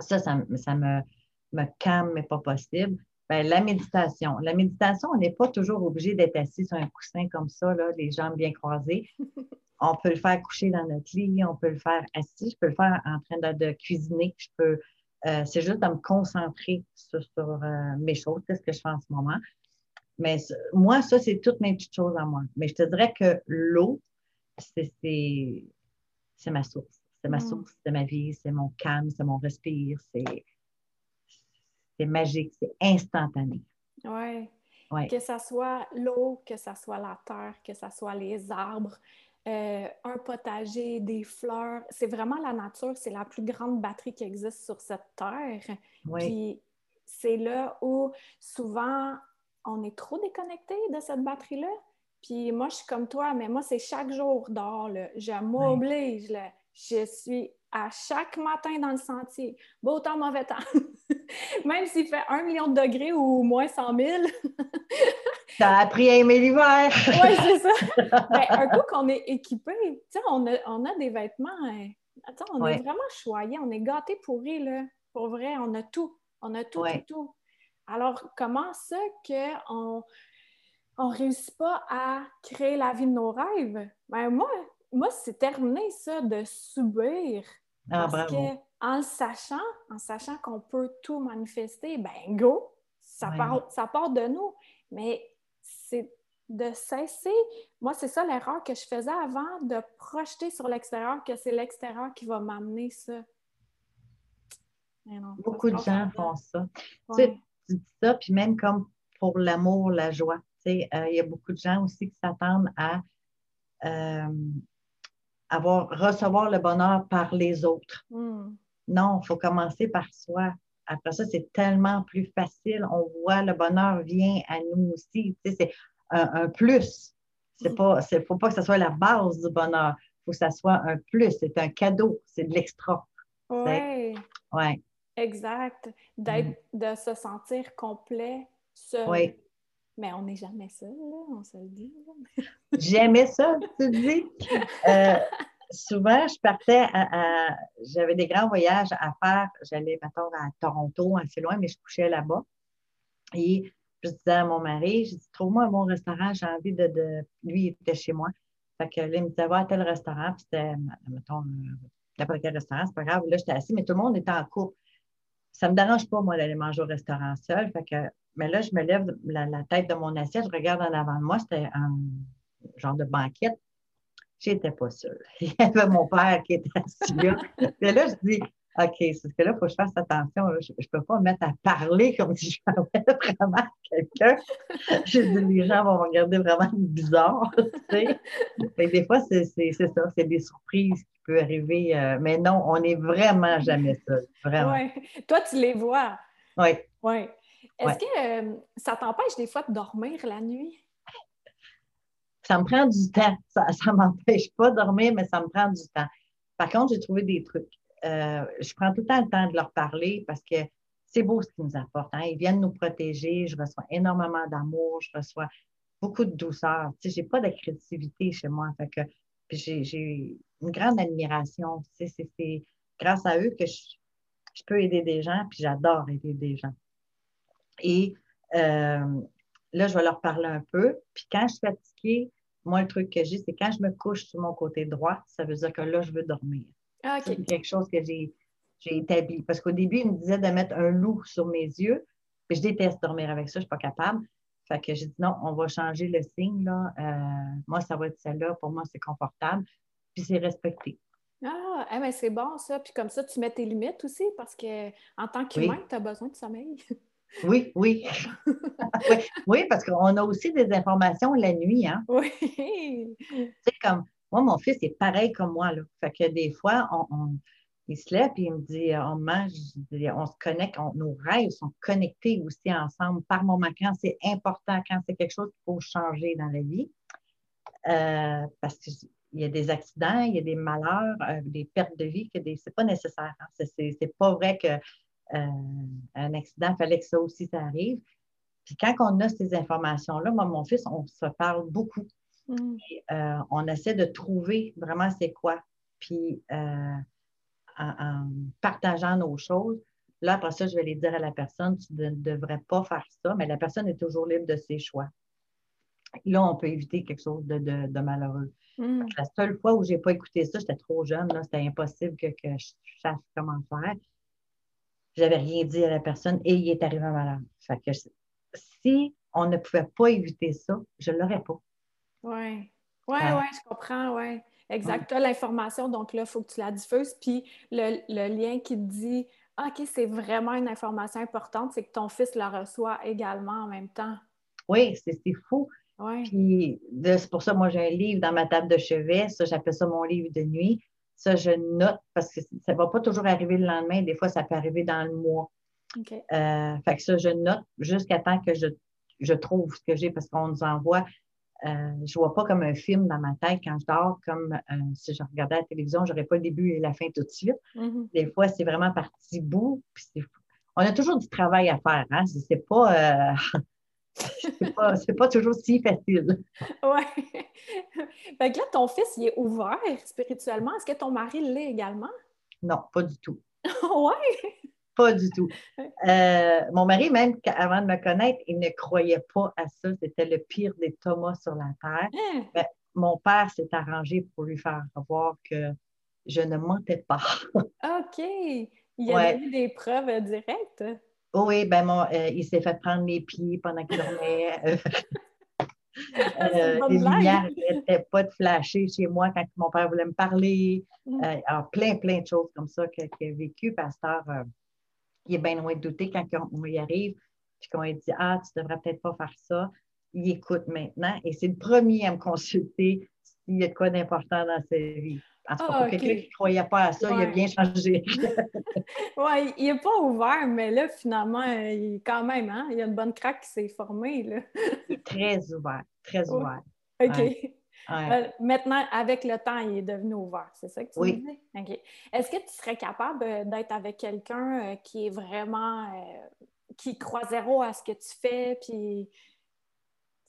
Ça, ça, me, me calme, mais pas possible. Bien, la méditation. La méditation, on n'est pas toujours obligé d'être assis sur un coussin comme ça, là, les jambes bien croisées. *laughs* On peut le faire coucher dans notre lit, on peut le faire assis, je peux le faire en train de, cuisiner. Je peux, euh, c'est juste de me concentrer sur, euh, mes choses, qu'est-ce que je fais en ce moment. Mais moi, ça, c'est toutes mes petites choses à moi. Mais je te dirais que l'eau, c'est ma source. C'est ma mm. source de ma vie, c'est mon calme, c'est mon respire, c'est magique, c'est instantané. Oui. Ouais. Que ce soit l'eau, que ce soit la terre, que ce soit les arbres, euh, un potager, des fleurs, c'est vraiment la nature, c'est la plus grande batterie qui existe sur cette terre. Puis c'est là où souvent on est trop déconnecté de cette batterie-là. Puis moi, je suis comme toi, mais moi, c'est chaque jour dehors. Je m'oblige. Je suis à chaque matin dans le sentier. Beau temps, mauvais temps. *laughs* Même s'il fait un million de degrés ou moins 100 000. *laughs* T'as appris à aimer l'hiver. oui, c'est ça. *laughs* Ben, un coup qu'on est équipé, on a, on a des vêtements. Hein. Attends, on est vraiment choyés, on est gâtés pourris, là. Pour vrai, on a tout. On a tout, tout, tout. Alors, comment ça qu'on on ne réussit pas à créer la vie de nos rêves. Ben moi, moi c'est terminé ça de subir. Ah, parce que en le sachant, en sachant qu'on peut tout manifester, ben go, ça, part, ça part de nous. Mais c'est de cesser. Moi, c'est ça l'erreur que je faisais avant, de projeter sur l'extérieur que c'est l'extérieur qui va m'amener ça. Beaucoup de gens font ça. Tu dis ça, puis même comme pour l'amour, la joie. Euh, il y a beaucoup de gens aussi qui s'attendent à euh, avoir, recevoir le bonheur par les autres. Hmm. Non, il faut commencer par soi. Après ça, c'est tellement plus facile. On voit le bonheur vient à nous aussi. c'est un, plus. Il ne faut pas que ce soit la base du bonheur. Il faut que ce soit un plus. C'est un cadeau. C'est de l'extra. Oui. Ouais. Exact. D'être, mm. De se sentir complet, seul. Oui. Mais on n'est jamais seul, on se le dit. *laughs* J'aimais ça, tu dis. Euh, souvent, je partais à, J'avais des grands voyages à faire. J'allais, mettons, à Toronto, assez loin, mais je couchais là-bas. Et je disais à mon mari, je dis, trouve-moi un bon restaurant, j'ai envie de, Lui, il était chez moi. Fait que là, il me disait, va à tel restaurant. Puis c'était, mettons, n'importe quel restaurant, c'est pas grave. Là, j'étais assis, mais tout le monde était en couple. Ça me dérange pas, moi, d'aller manger au restaurant seul. Fait que mais là, je me lève la, tête de mon assiette, je regarde en avant de moi, c'était un genre de banquette. J'étais pas sûre. *laughs* Il y avait mon père qui était assis là. *laughs* Et là, je dis, OK, c'est ce que là, il faut que je fasse attention. Je ne peux pas me mettre à parler comme si je parlais *laughs* vraiment à quelqu'un. Je dis, les gens vont me regarder vraiment bizarre. des fois, c'est ça, c'est des surprises qui peuvent arriver. Euh, mais non, on n'est vraiment jamais seul. Vraiment. Ouais. Toi, tu les vois. Oui. Oui. Est-ce que euh, ça t'empêche des fois de dormir la nuit? Ça me prend du temps. Ça ne m'empêche pas de dormir, mais ça me prend du temps. Par contre, j'ai trouvé des trucs. Euh, je prends tout le temps le temps de leur parler parce que c'est beau ce qu'ils nous apportent. Hein. Ils viennent nous protéger. Je reçois énormément d'amour. Je reçois beaucoup de douceur. Tu sais, je n'ai pas d'agressivité chez moi. Fait que, j'ai une grande admiration. c'est grâce à eux que je, je peux aider des gens, puis j'adore aider des gens. Et euh, là, je vais leur parler un peu. Puis quand je suis fatiguée, moi, le truc que j'ai, c'est quand je me couche sur mon côté droit, ça veut dire que là, je veux dormir. Ah, c'est quelque chose que j'ai établi. Parce qu'au début, il me disait de mettre un loup sur mes yeux. je déteste dormir avec ça, je ne suis pas capable. Fait que j'ai dit non, on va changer le signe. Là. Euh, moi, ça va être celle-là. Pour moi, c'est confortable. Puis c'est respecté. Ah, eh ben, c'est bon ça. Puis comme ça, tu mets tes limites aussi parce qu'en tant qu'humain, tu as besoin de sommeil. *laughs* Oui, oui. *laughs* oui. oui, parce qu'on a aussi des informations la nuit. Hein? Oui. Sais, comme moi, mon fils est pareil comme moi. Là. Fait que des fois, on, il se lève et il me dit on mange, on se connecte, nos rêves sont connectés aussi ensemble par moment quand c'est important, quand c'est quelque chose qu'il faut changer dans la vie. Euh, parce qu'il y a des accidents, il y a des malheurs, euh, des pertes de vie, que c'est pas nécessaire. Hein. C'est pas vrai que euh, un accident, il fallait que ça aussi, ça arrive. Puis quand on a ces informations-là, moi, mon fils, on se parle beaucoup. Mm. Euh, on essaie de trouver vraiment c'est quoi. Puis euh, en, partageant nos choses, là, après ça, je vais les dire à la personne, tu ne devrais pas faire ça, mais la personne est toujours libre de ses choix. Là, on peut éviter quelque chose de, malheureux. Mm. La seule fois où je n'ai pas écouté ça, j'étais trop jeune, c'était impossible que, que je sache comment faire j'avais rien dit à la personne et il est arrivé un malheur. Fait que si on ne pouvait pas éviter ça, je ne l'aurais pas. Oui. Oui, oui, je comprends, oui. Exact. Tu as l'information, donc là, il faut que tu la diffuses. Puis le, lien qui te dit ah, OK, c'est vraiment une information importante, c'est que ton fils la reçoit également en même temps. Oui, c'est fou. Ouais. Puis c'est pour ça, moi, j'ai un livre dans ma table de chevet. Ça, j'appelle ça mon livre de nuit. Ça, je note parce que ça ne va pas toujours arriver le lendemain. Des fois, ça peut arriver dans le mois. Euh, fait que ça, je note jusqu'à temps que je, trouve ce que j'ai parce qu'on nous envoie. Euh, je ne vois pas comme un film dans ma tête quand je dors, comme euh, si je regardais la télévision, je n'aurais pas le début et la fin tout de suite. Mm-hmm. Des fois, c'est vraiment par petits bouts. on a toujours du travail à faire. Hein? C'est pas. *laughs* c'est pas, pas toujours si facile. Oui. fait que là, ton fils, il est ouvert spirituellement. Est-ce que ton mari l'est également? Non, pas du tout. *laughs* oui? Pas du tout. *laughs* Euh, mon mari, même avant de me connaître, il ne croyait pas à ça. C'était le pire des Thomas sur la terre. Ben, mon père s'est arrangé pour lui faire voir que je ne mentais pas. OK. Il y a eu des preuves directes. Oui, ben euh, il s'est fait prendre les pieds pendant qu'il dormait. Euh, les lumières n'étaient pas de flasher chez moi quand mon père voulait me parler. Mm. Euh, alors, plein, plein de choses comme ça qu'il a vécu. Pasteur, il est bien loin de douter quand on, y arrive. Puis qu'on lui dit Ah, tu devrais peut-être pas faire ça. Il écoute maintenant et c'est le premier à me consulter s'il y a de quoi d'important dans sa vie. En tout cas, pour ah, quelqu'un qui ne croyait pas à ça, il a bien changé. *laughs* oui, il n'est pas ouvert, mais là, finalement, il, quand même, hein, il y a une bonne craque qui s'est formée. Là. il est très ouvert, très ouvert. OK. Euh, maintenant, avec le temps, il est devenu ouvert, c'est ça que tu oui. me dis? OK. Est-ce que tu serais capable euh, d'être avec quelqu'un euh, qui est vraiment, qui croit zéro à ce que tu fais, puis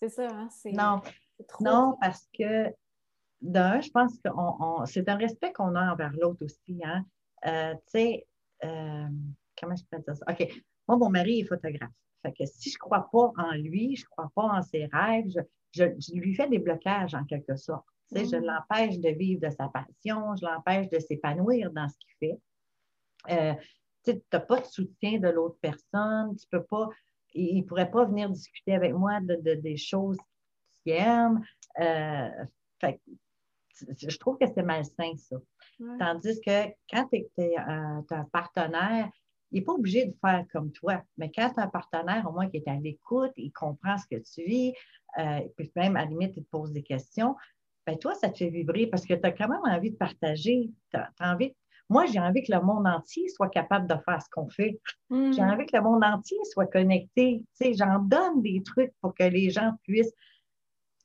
c'est ça, hein? Non, non, parce que d'un, je pense que c'est un respect qu'on a envers l'autre aussi. Hein? Euh, tu sais, euh, comment je peux dire ça? OK. Moi, mon mari est photographe. Fait que si je ne crois pas en lui, je ne crois pas en ses rêves, je, lui fais des blocages en quelque sorte. Tu sais, Je mm. l'empêche de vivre de sa passion, je l'empêche de s'épanouir dans ce qu'il fait. Euh, tu n'as pas de soutien de l'autre personne, tu peux pas, il ne pourrait pas venir discuter avec moi de, des choses qu'il aime. fait je trouve que c'est malsain, ça. Tandis que quand tu as un partenaire, il n'est pas obligé de faire comme toi. Mais quand tu as un partenaire, au moins, qui est à l'écoute, il comprend ce que tu vis, euh, puis même, à la limite, il te pose des questions, ben toi, ça te fait vibrer parce que tu as quand même envie de partager. envie Moi, j'ai envie que le monde entier soit capable de faire ce qu'on fait. J'ai mm. envie que le monde entier soit connecté. J'en donne des trucs pour que les gens puissent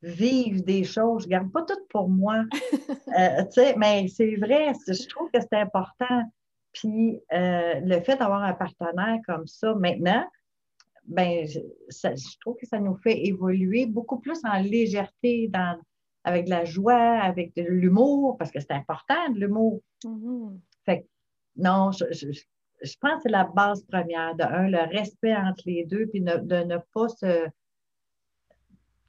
vivre des choses. Je ne garde pas tout pour moi. *laughs* euh, mais c'est vrai, je trouve que c'est important. Puis euh, le fait d'avoir un partenaire comme ça maintenant, ben, je, trouve que ça nous fait évoluer beaucoup plus en légèreté, dans, avec de la joie, avec de l'humour, parce que c'est important de l'humour. Mm-hmm. Fait non, je, je, pense que c'est la base première. De un, le respect entre les deux, puis de ne pas se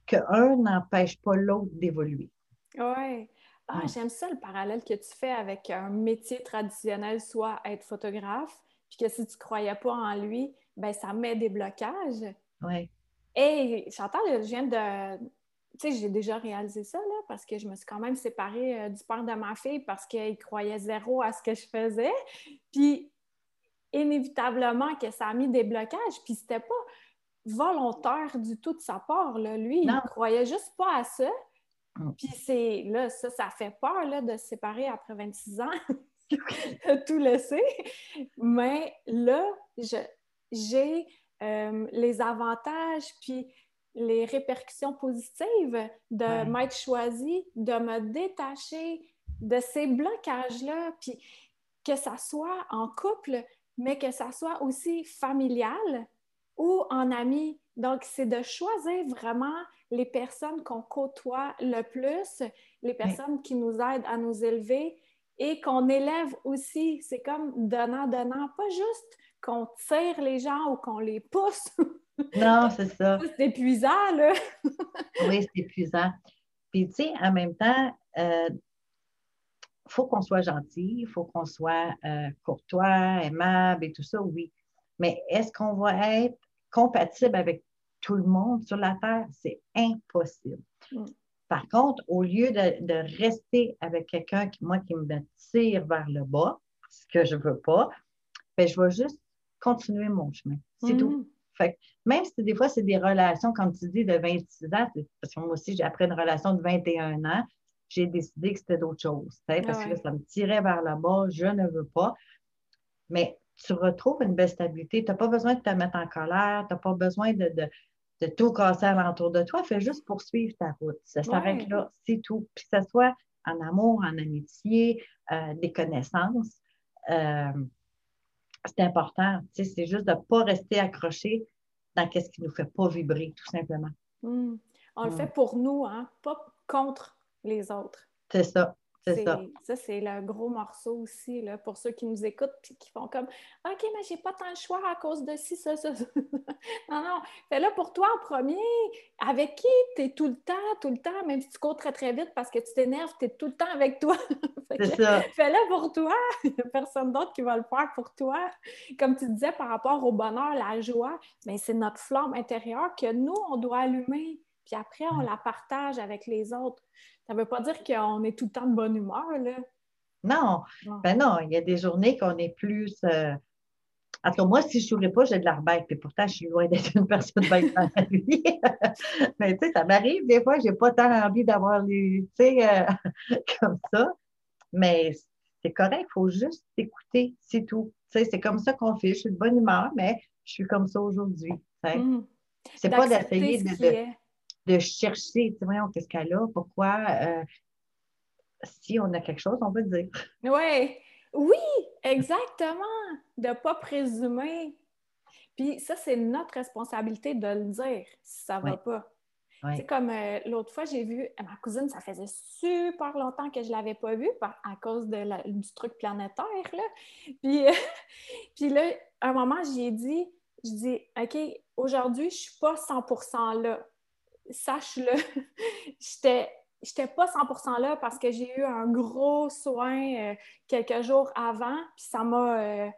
qu'un n'empêche pas l'autre d'évoluer. Oui. Ah, j'aime ça le parallèle que tu fais avec un métier traditionnel, soit être photographe, puis que si tu ne croyais pas en lui, ben ça met des blocages. Oui. Et Chantal, je viens de. Tu sais, j'ai déjà réalisé ça, là, parce que je me suis quand même séparée euh, du père de ma fille parce qu'il croyait zéro à ce que je faisais. Puis, inévitablement, que ça a mis des blocages. Puis, c'était pas volontaire du tout de sa part, là. Lui, il croyait juste pas à ça. Mm. Puis, c'est là, ça, ça fait peur, là, de se séparer après 26 ans. *laughs* tout laisser. Mais là, j'ai euh, les avantages puis les répercussions positives de m'être choisi, de me détacher de ces blocages-là, puis que ça soit en couple, mais que ça soit aussi familial ou en ami. Donc, c'est de choisir vraiment les personnes qu'on côtoie le plus, les personnes qui nous aident à nous élever et qu'on élève aussi. C'est comme donnant-donnant, pas juste qu'on tire les gens ou qu'on les pousse. *laughs* Non, c'est ça. C'est épuisant, là. *laughs* oui, c'est épuisant. Puis, tu sais, en même temps, il euh, faut qu'on soit gentil, il faut qu'on soit euh, courtois, aimable et tout ça, oui. Mais est-ce qu'on va être compatible avec tout le monde sur la Terre? C'est impossible. Mm. Par contre, au lieu de, rester avec quelqu'un qui, moi, qui me tire vers le bas, ce que je ne veux pas, ben, je vais juste continuer mon chemin. C'est tout. Mm. Fait même si des fois, c'est des relations, comme tu dis, de 26 ans, parce que moi aussi, après une relation de 21 ans, j'ai décidé que c'était d'autres choses. Parce que ça me tirait vers le bas, je ne veux pas. Mais tu retrouves une belle stabilité. Tu n'as pas besoin de te mettre en colère, tu n'as pas besoin de, de tout casser alentour de toi, fais juste poursuivre ta route. Ça s'arrête là, c'est tout. Puis que ce soit en amour, en amitié, euh, des connaissances, euh, c'est important. c'est juste de ne pas rester accroché dans ce qui ne nous fait pas vibrer, tout simplement. Hmm. On le fait pour nous, hein? pas contre les autres. C'est ça. Ça. Ça, c'est le gros morceau aussi, là, pour ceux qui nous écoutent et qui font comme OK, mais j'ai pas tant de choix à cause de ci, ça, *laughs* ça. non, non. Fais-le pour toi en premier. Avec qui? Tu es tout le temps, tout le temps, même si tu cours très, très vite parce que tu t'énerves, tu es tout le temps avec toi. *laughs* ça. Fais-le pour toi. *laughs* Il n'y a personne d'autre qui va le faire pour toi. Comme tu disais par rapport au bonheur, la joie, mais c'est notre flamme intérieure que nous, on doit allumer. Puis après, on la partage avec les autres. Ça ne veut pas dire qu'on est tout le temps de bonne humeur, là. Non, ben non, il y a des journées qu'on est plus. Euh... En tout cas, moi, si je ne souris pas, j'ai de l'air bête. Puis pourtant, je suis loin d'être une personne bête dans la vie. Mais tu sais, ça m'arrive des fois, je n'ai pas tant envie d'avoir les. Tu sais, euh, *laughs* comme ça. Mais c'est correct, il faut juste écouter, c'est tout. Tu sais, c'est comme ça qu'on fait. Je suis de bonne humeur, mais je suis comme ça aujourd'hui. Mmh. C'est pas d'essayer de, de chercher, tu voyons, qu'est-ce qu'elle a, pourquoi. Euh, si on a quelque chose, on peut dire. Oui, oui, exactement. De ne pas présumer. Puis ça, c'est notre responsabilité de le dire si ça ne va pas. C'est comme euh, l'autre fois, j'ai vu ma cousine, ça faisait super longtemps que je ne l'avais pas vue à cause de du truc planétaire. Là. Puis, *laughs* puis là, à un moment, j'ai dit, je dis, OK, aujourd'hui, je ne suis pas 100% là sache-le, *laughs* j'étais j'étais pas 100% là parce que j'ai eu un gros soin euh, quelques jours avant, puis ça m'a euh,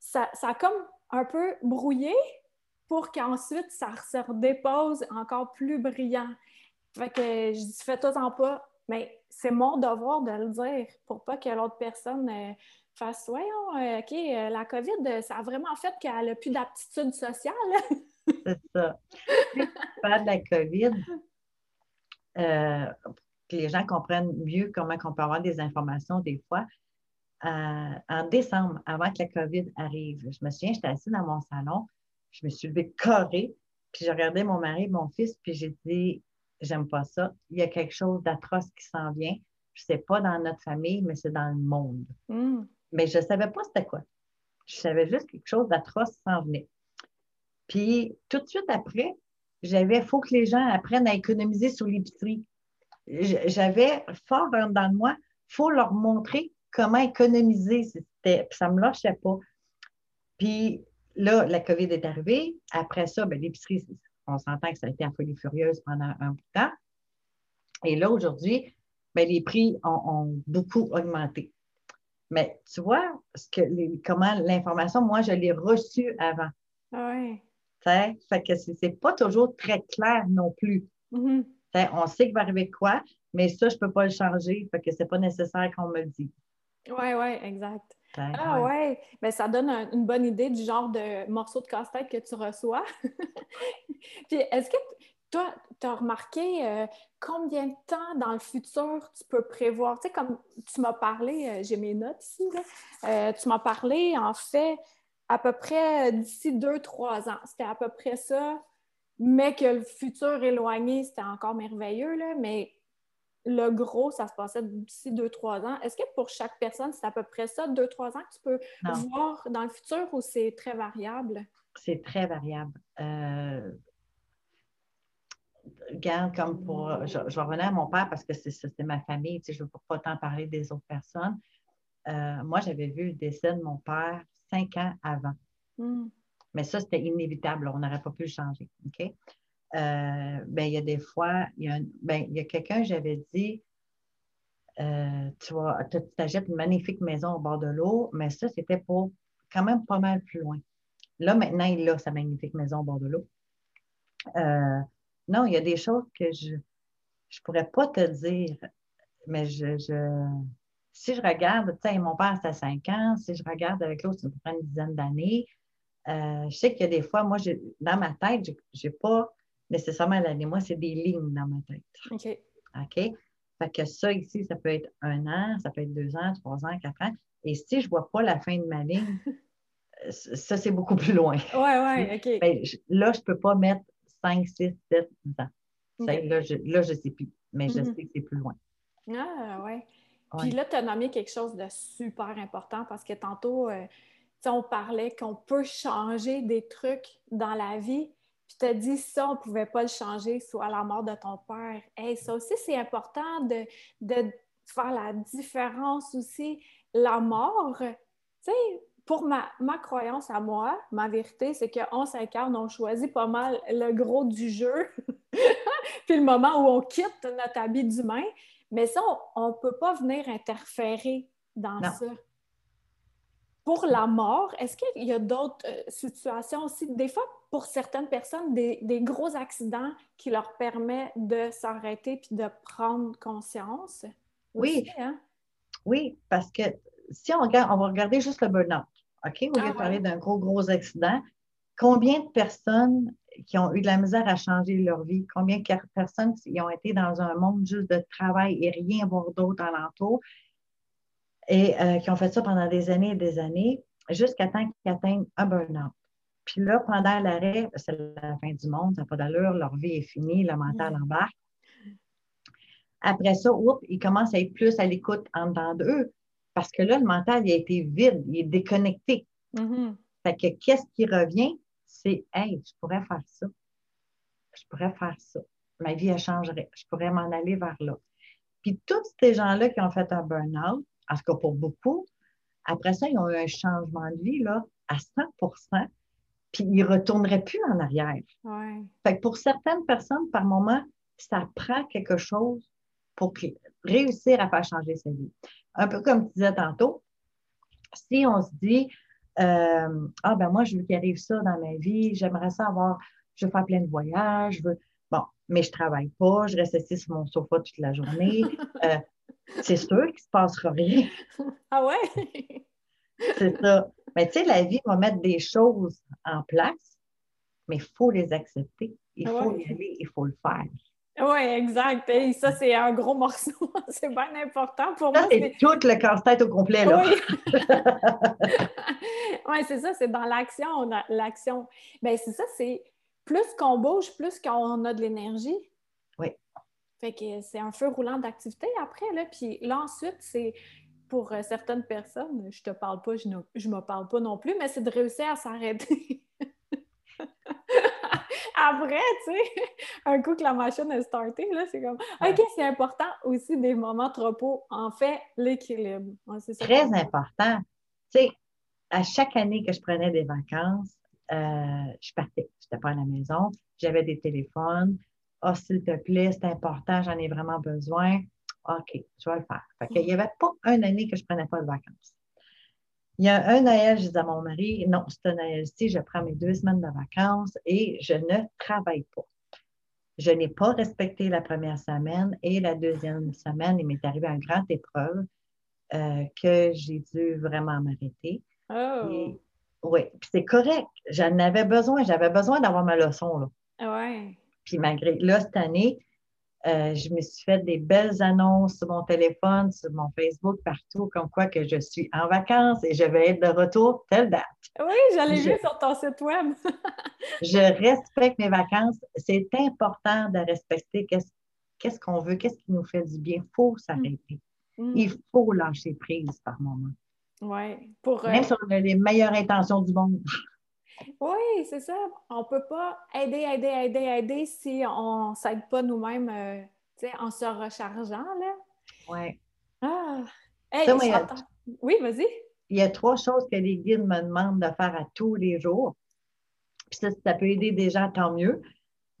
ça, a comme un peu brouillé pour qu'ensuite ça se redépose encore plus brillant. Fait que je dis fais-toi-en pas, mais c'est mon devoir de le dire pour pas que l'autre personne euh, fasse voyons, OK, la COVID, ça a vraiment fait qu'elle a plus d'aptitude sociale. *laughs* C'est ça. Si de la COVID, euh, que les gens comprennent mieux comment on peut avoir des informations des fois, euh, en décembre, avant que la COVID arrive, je me souviens, j'étais assise dans mon salon, je me suis levée carré, puis j'ai regardé mon mari et mon fils, puis j'ai dit, j'aime pas ça, il y a quelque chose d'atroce qui s'en vient. Je sais pas dans notre famille, mais c'est dans le monde. Mm. Mais je ne savais pas c'était quoi. Je savais juste quelque chose d'atroce s'en venait. Puis tout de suite après, j'avais, faut que les gens apprennent à économiser sur l'épicerie. J'avais fort dans le moi, faut leur montrer comment économiser. ça ne me lâchait pas. Puis là, la COVID est arrivée. Après ça, ben, l'épicerie, on s'entend que ça a été un folie furieuse pendant un bout de temps. Et là, aujourd'hui, mais les prix ont, beaucoup augmenté. Mais tu vois, ce que comment l'information, moi, je l'ai reçue avant. Oui. Fait que c'est pas toujours très clair non plus. Mm-hmm. On sait qu'il va arriver quoi, mais ça, je ne peux pas le changer. Fait que c'est pas nécessaire qu'on me le dise. Oui, oui, exact. Ah ouais, mais ben, ça donne une bonne idée du genre de morceau de casse-tête que tu reçois. *laughs* Puis est-ce que toi, tu as remarqué euh, combien de temps dans le futur tu peux prévoir? Tu sais, comme tu m'as parlé, euh, j'ai mes notes ici, euh, tu m'as parlé en fait à peu près d'ici deux, trois ans. C'était à peu près ça, mais que le futur éloigné, c'était encore merveilleux, là, mais le gros, ça se passait d'ici deux, trois ans. Est-ce que pour chaque personne, c'est à peu près ça, deux, trois ans que tu peux voir dans le futur ou c'est très variable? C'est très variable. Euh... Regarde, comme pour. Je, je, revenais à mon père parce que c'est ma famille, tu sais, je ne veux pas tant parler des autres personnes. Euh, moi, j'avais vu le décès de mon père cinq ans avant. Hmm. Mais ça, c'était inévitable. On n'aurait pas pu le changer. OK? Euh, ben, il y a des fois, il y a, ben, il y a quelqu'un, j'avais dit, euh, tu vois, tu achètes une magnifique maison au bord de l'eau, mais ça, c'était pour quand même pas mal plus loin. Là, maintenant, il a sa magnifique maison au bord de l'eau. Euh, non, il y a des choses que je ne pourrais pas te dire, mais je, si je regarde, tu sais, mon père, c'était à 5 ans, si je regarde avec l'autre, ça prend une dizaine d'années. je sais qu'il y a des fois, moi, dans ma tête, je n'ai pas nécessairement l'année. Moi, c'est des lignes dans ma tête. OK. OK? Fait que ça ici, ça peut être un an, ça peut être deux ans, trois ans, quatre ans. Et si je ne vois pas la fin de ma ligne, *laughs* ça, c'est beaucoup plus loin. Oui, oui, *laughs* OK. Ben, là, je ne peux pas mettre cinq, six, sept ans. Là, je ne sais plus, mais je mm-hmm. sais que c'est plus loin. Ah, oui. Puis là, tu as nommé quelque chose de super important parce que tantôt, euh, on parlait qu'on peut changer des trucs dans la vie, puis tu as dit ça, on ne pouvait pas le changer, soit la mort de ton père. Hey, ça aussi, c'est important de, faire la différence aussi. La mort, tu sais, pour ma, croyance à moi, ma vérité, c'est qu'on s'incarne, on choisit pas mal le gros du jeu, *laughs* puis le moment où on quitte notre habit d'humain. Mais ça, on ne peut pas venir interférer dans ça. Pour la mort, est-ce qu'il y a d'autres euh, situations aussi? Des fois, pour certaines personnes, des, gros accidents qui leur permettent de s'arrêter puis de prendre conscience. Oui. Hein? Oui, parce que si on regarde, on va regarder juste le burn-out, OK? Au lieu de ah parler d'un gros, gros accident, combien de personnes qui ont eu de la misère à changer leur vie, combien de personnes qui ont été dans un monde juste de travail et rien voir d'autre alentour, et euh, qui ont fait ça pendant des années et des années, jusqu'à temps qu'ils atteignent un burn-out? Puis là, pendant l'arrêt, c'est la fin du monde, ça n'a pas d'allure, leur vie est finie, le mental embarque. Après ça, ils commencent à être plus à l'écoute en dedans d'eux, parce que là, le mental, il a été vide, il est déconnecté. Mm-hmm. Fait que qu'est-ce qui revient? C'est Hey, je pourrais faire ça. Je pourrais faire ça. Ma vie, elle changerait. Je pourrais m'en aller vers là. Puis tous ces gens-là qui ont fait un burn-out, en tout cas pour beaucoup, après ça, ils ont eu un changement de vie là, à 100% puis ils ne retourneraient plus en arrière. Fait que pour certaines personnes, par moment, ça prend quelque chose pour réussir à faire changer sa vie. Un peu comme tu disais tantôt, si on se dit, euh, ah ben moi, je veux qu'il arrive ça dans ma vie, j'aimerais ça avoir, je veux faire plein de voyages, je veux, bon, mais je ne travaille pas, je reste assis sur mon sofa toute la journée. *laughs* Euh, c'est sûr qu'il ne se passera rien. Ah ouais? *laughs* c'est ça. Mais tu sais, la vie va mettre des choses en place, mais il faut les accepter. Il faut y aller, il faut le faire. Oui, exact. Et ça, c'est un gros morceau. *laughs* c'est bien important pour moi. C'est tout le casse-tête au complet. Là. Oui, *laughs* ouais, c'est ça, c'est dans l'action. L'action. Bien, c'est ça, c'est plus qu'on bouge, plus qu'on a de l'énergie. Oui. Fait que c'est un feu roulant d'activité après. Là. Puis là, ensuite, c'est pour euh, certaines personnes, je te parle pas, je ne je me parle pas non plus, mais c'est de réussir à s'arrêter. *laughs* Après, tu sais, *laughs* un coup que la machine est startée, là, c'est comme OK, c'est important aussi des moments de repos. En fait, l'équilibre. Très important. Tu sais, à chaque année que je prenais des vacances, euh, je partais. Je n'étais pas à la maison. J'avais des téléphones. Oh, s'il te plaît, c'est important, j'en ai vraiment besoin. OK, je vais le faire. Fait qu'il n'y avait pas une année que je ne prenais pas de vacances. Il y a un Noël, je disais à mon mari, non, c'est un Noël-ci, je prends mes deux semaines de vacances et je ne travaille pas. Je n'ai pas respecté la première semaine et la deuxième semaine, il m'est arrivé une grande épreuve euh, que j'ai dû vraiment m'arrêter. Oh. oui, puis c'est correct. J'en avais besoin. J'avais besoin d'avoir ma leçon. Là. Ouais. Puis malgré, là, cette année, euh, je me suis fait des belles annonces sur mon téléphone, sur mon Facebook, partout, comme quoi que je suis en vacances et je vais être de retour telle date. Oui, j'allais vu sur ton site web. *laughs* je respecte mes vacances. C'est important de respecter qu'est-ce qu'on veut, qu'est-ce qui nous fait du bien. Il faut s'arrêter. Mm. Il faut lâcher prise par moment. Oui. Pour, Même si on a les meilleures intentions du monde. Oui, c'est ça. On ne peut pas aider, aider, aider, aider si on ne s'aide pas nous-mêmes euh, en se rechargeant. Là. Oui. Ah! Oui, vas-y. Il y a trois choses que les guides me demandent de faire à tous les jours. Puis ça, ça peut aider des gens, tant mieux.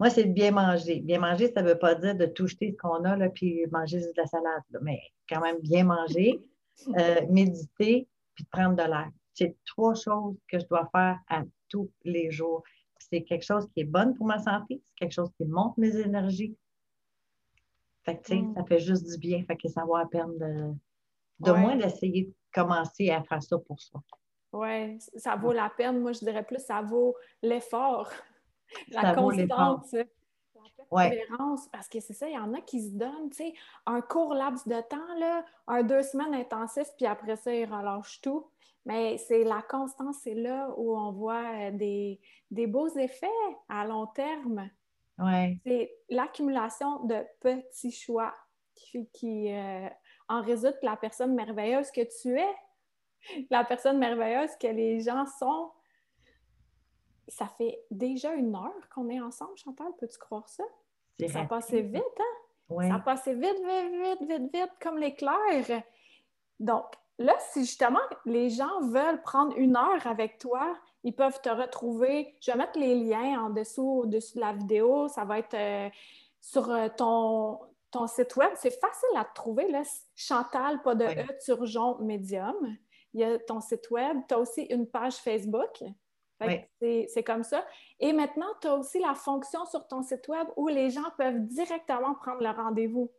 Moi, c'est de bien manger. Bien manger, ça ne veut pas dire de tout jeter ce qu'on a, là, puis manger de la salade, mais quand même bien manger, *laughs* euh, méditer, puis prendre de l'air. C'est trois choses que je dois faire à tous les jours. C'est quelque chose qui est bon pour ma santé, c'est quelque chose qui monte mes énergies. Fait que, mm. ça fait juste du bien. Fait que ça vaut la peine de, de moins d'essayer de commencer à faire ça pour soi. Oui, ça vaut la peine. Moi, je dirais plus, ça vaut l'effort, *laughs* la constance, Parce que c'est ça, il y en a qui se donnent, tu sais, un court laps de temps, là, un deux semaines intensif, puis après ça, ils relâchent tout. Mais c'est la constance, c'est là où on voit euh, des, beaux effets à long terme. Ouais. C'est l'accumulation de petits choix qui, qui euh, en résulte la personne merveilleuse que tu es, *laughs* la personne merveilleuse que les gens sont. Ça fait déjà une heure qu'on est ensemble, Chantal, peux-tu croire ça? Ça passé vite, hein? Ça a passé vite, vite, vite, vite, vite, comme l'éclair. Donc, là, si justement les gens veulent prendre une heure avec toi, ils peuvent te retrouver. Je vais mettre les liens en dessous, au-dessus de la vidéo. Ça va être euh, sur euh, ton, ton site web. C'est facile à te trouver. Là. Chantal, pas de E, Turgeon Medium. Il y a ton site web. Tu as aussi une page Facebook. C'est comme ça. Et maintenant, tu as aussi la fonction sur ton site web où les gens peuvent directement prendre le rendez-vous.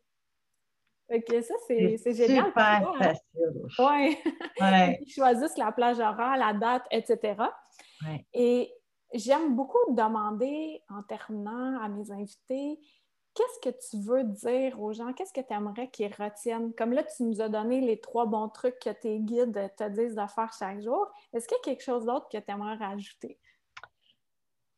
OK, ça, c'est génial. Super hein? facile. Oui. *laughs* Ils choisissent la plage horaire, la date, etc. Et j'aime beaucoup demander en terminant à mes invités qu'est-ce que tu veux dire aux gens? Qu'est-ce que tu aimerais qu'ils retiennent? Comme là, tu nous as donné les trois bons trucs que tes guides te disent de faire chaque jour. Est-ce qu'il y a quelque chose d'autre que tu aimerais rajouter?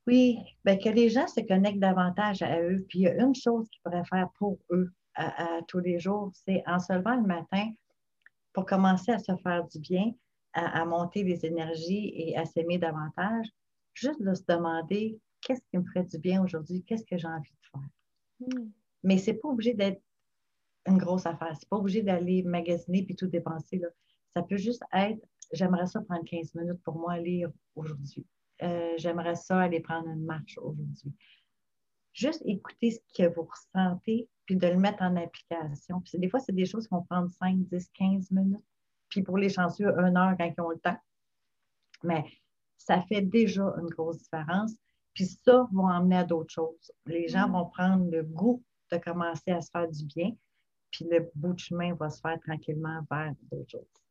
Oui, bien, que les gens se connectent davantage à eux. Puis il y a une chose qu'ils pourraient faire pour eux à, tous les jours, c'est en se levant le matin pour commencer à se faire du bien, à, monter les énergies et à s'aimer davantage, juste de se demander qu'est-ce qui me ferait du bien aujourd'hui, qu'est-ce que j'ai envie de faire? Mais ce n'est pas obligé d'être une grosse affaire. Ce n'est pas obligé d'aller magasiner puis tout dépenser. Là. Ça peut juste être j'aimerais ça prendre 15 minutes pour moi lire aujourd'hui. Euh, j'aimerais ça aller prendre une marche aujourd'hui. Juste écouter ce que vous ressentez puis de le mettre en application. Puis des fois, c'est des choses qui vont prendre 5, 10, 15 minutes. Puis pour les chanceux, une heure quand ils ont le temps. Mais ça fait déjà une grosse différence. Puis ça va emmener à d'autres choses. Les gens mm. vont prendre le goût de commencer à se faire du bien, puis le bout de chemin va se faire tranquillement vers d'autres choses.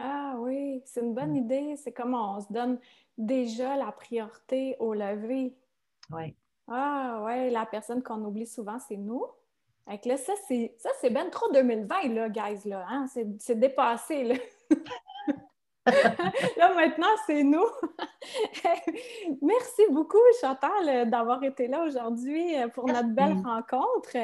Ah oui, c'est une bonne mm. idée. C'est comme on se donne déjà la priorité au lever. Oui. Ah oui, la personne qu'on oublie souvent, c'est nous. Fait là, ça, c'est, ça, c'est bien trop 2020, là, guys, là. Hein? C'est, dépassé, là. *laughs* *laughs* là, maintenant, c'est nous. *laughs* Merci beaucoup, Chantal, d'avoir été là aujourd'hui euh, pour notre belle rencontre.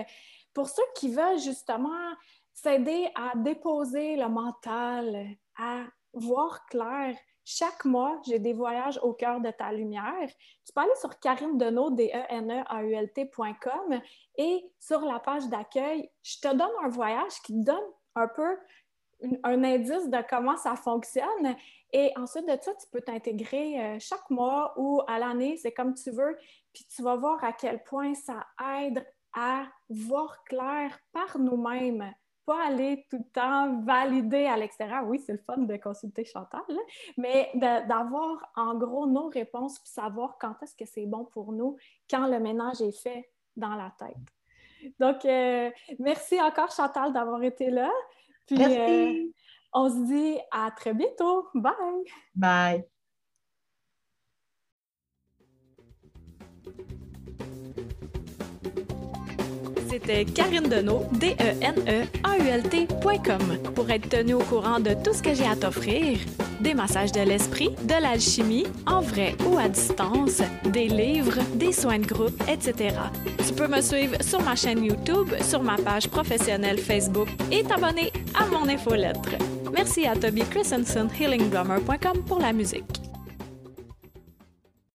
Pour ceux qui veulent justement s'aider à déposer le mental, à voir clair, chaque mois, j'ai des voyages au cœur de ta lumière. Tu peux aller sur Karine Deneau, d e n e a u l tcom et sur la page d'accueil, je te donne un voyage qui te donne un peu un indice de comment ça fonctionne. Et ensuite de ça, tu peux t'intégrer euh, chaque mois ou à l'année, c'est comme tu veux. Puis tu vas voir à quel point ça aide à voir clair par nous-mêmes pas aller tout le temps valider à l'extérieur. Oui, c'est le fun de consulter Chantal, mais d'avoir en gros nos réponses puis savoir quand est-ce que c'est bon pour nous, quand le ménage est fait dans la tête. Donc, euh, merci encore Chantal d'avoir été là. Puis, merci. Euh, on se dit à très bientôt. Bye. Bye. C'était Karine Deneau, D-E-N-E-A-U-L-T.com. Pour être tenu au courant de tout ce que j'ai à t'offrir, des massages de l'esprit, de l'alchimie, en vrai ou à distance, des livres, des soins de groupe, etc. Tu peux me suivre sur ma chaîne YouTube, sur ma page professionnelle Facebook et t'abonner à mon infolettre. Merci à Toby Christensen, healingdrummer.com pour la musique.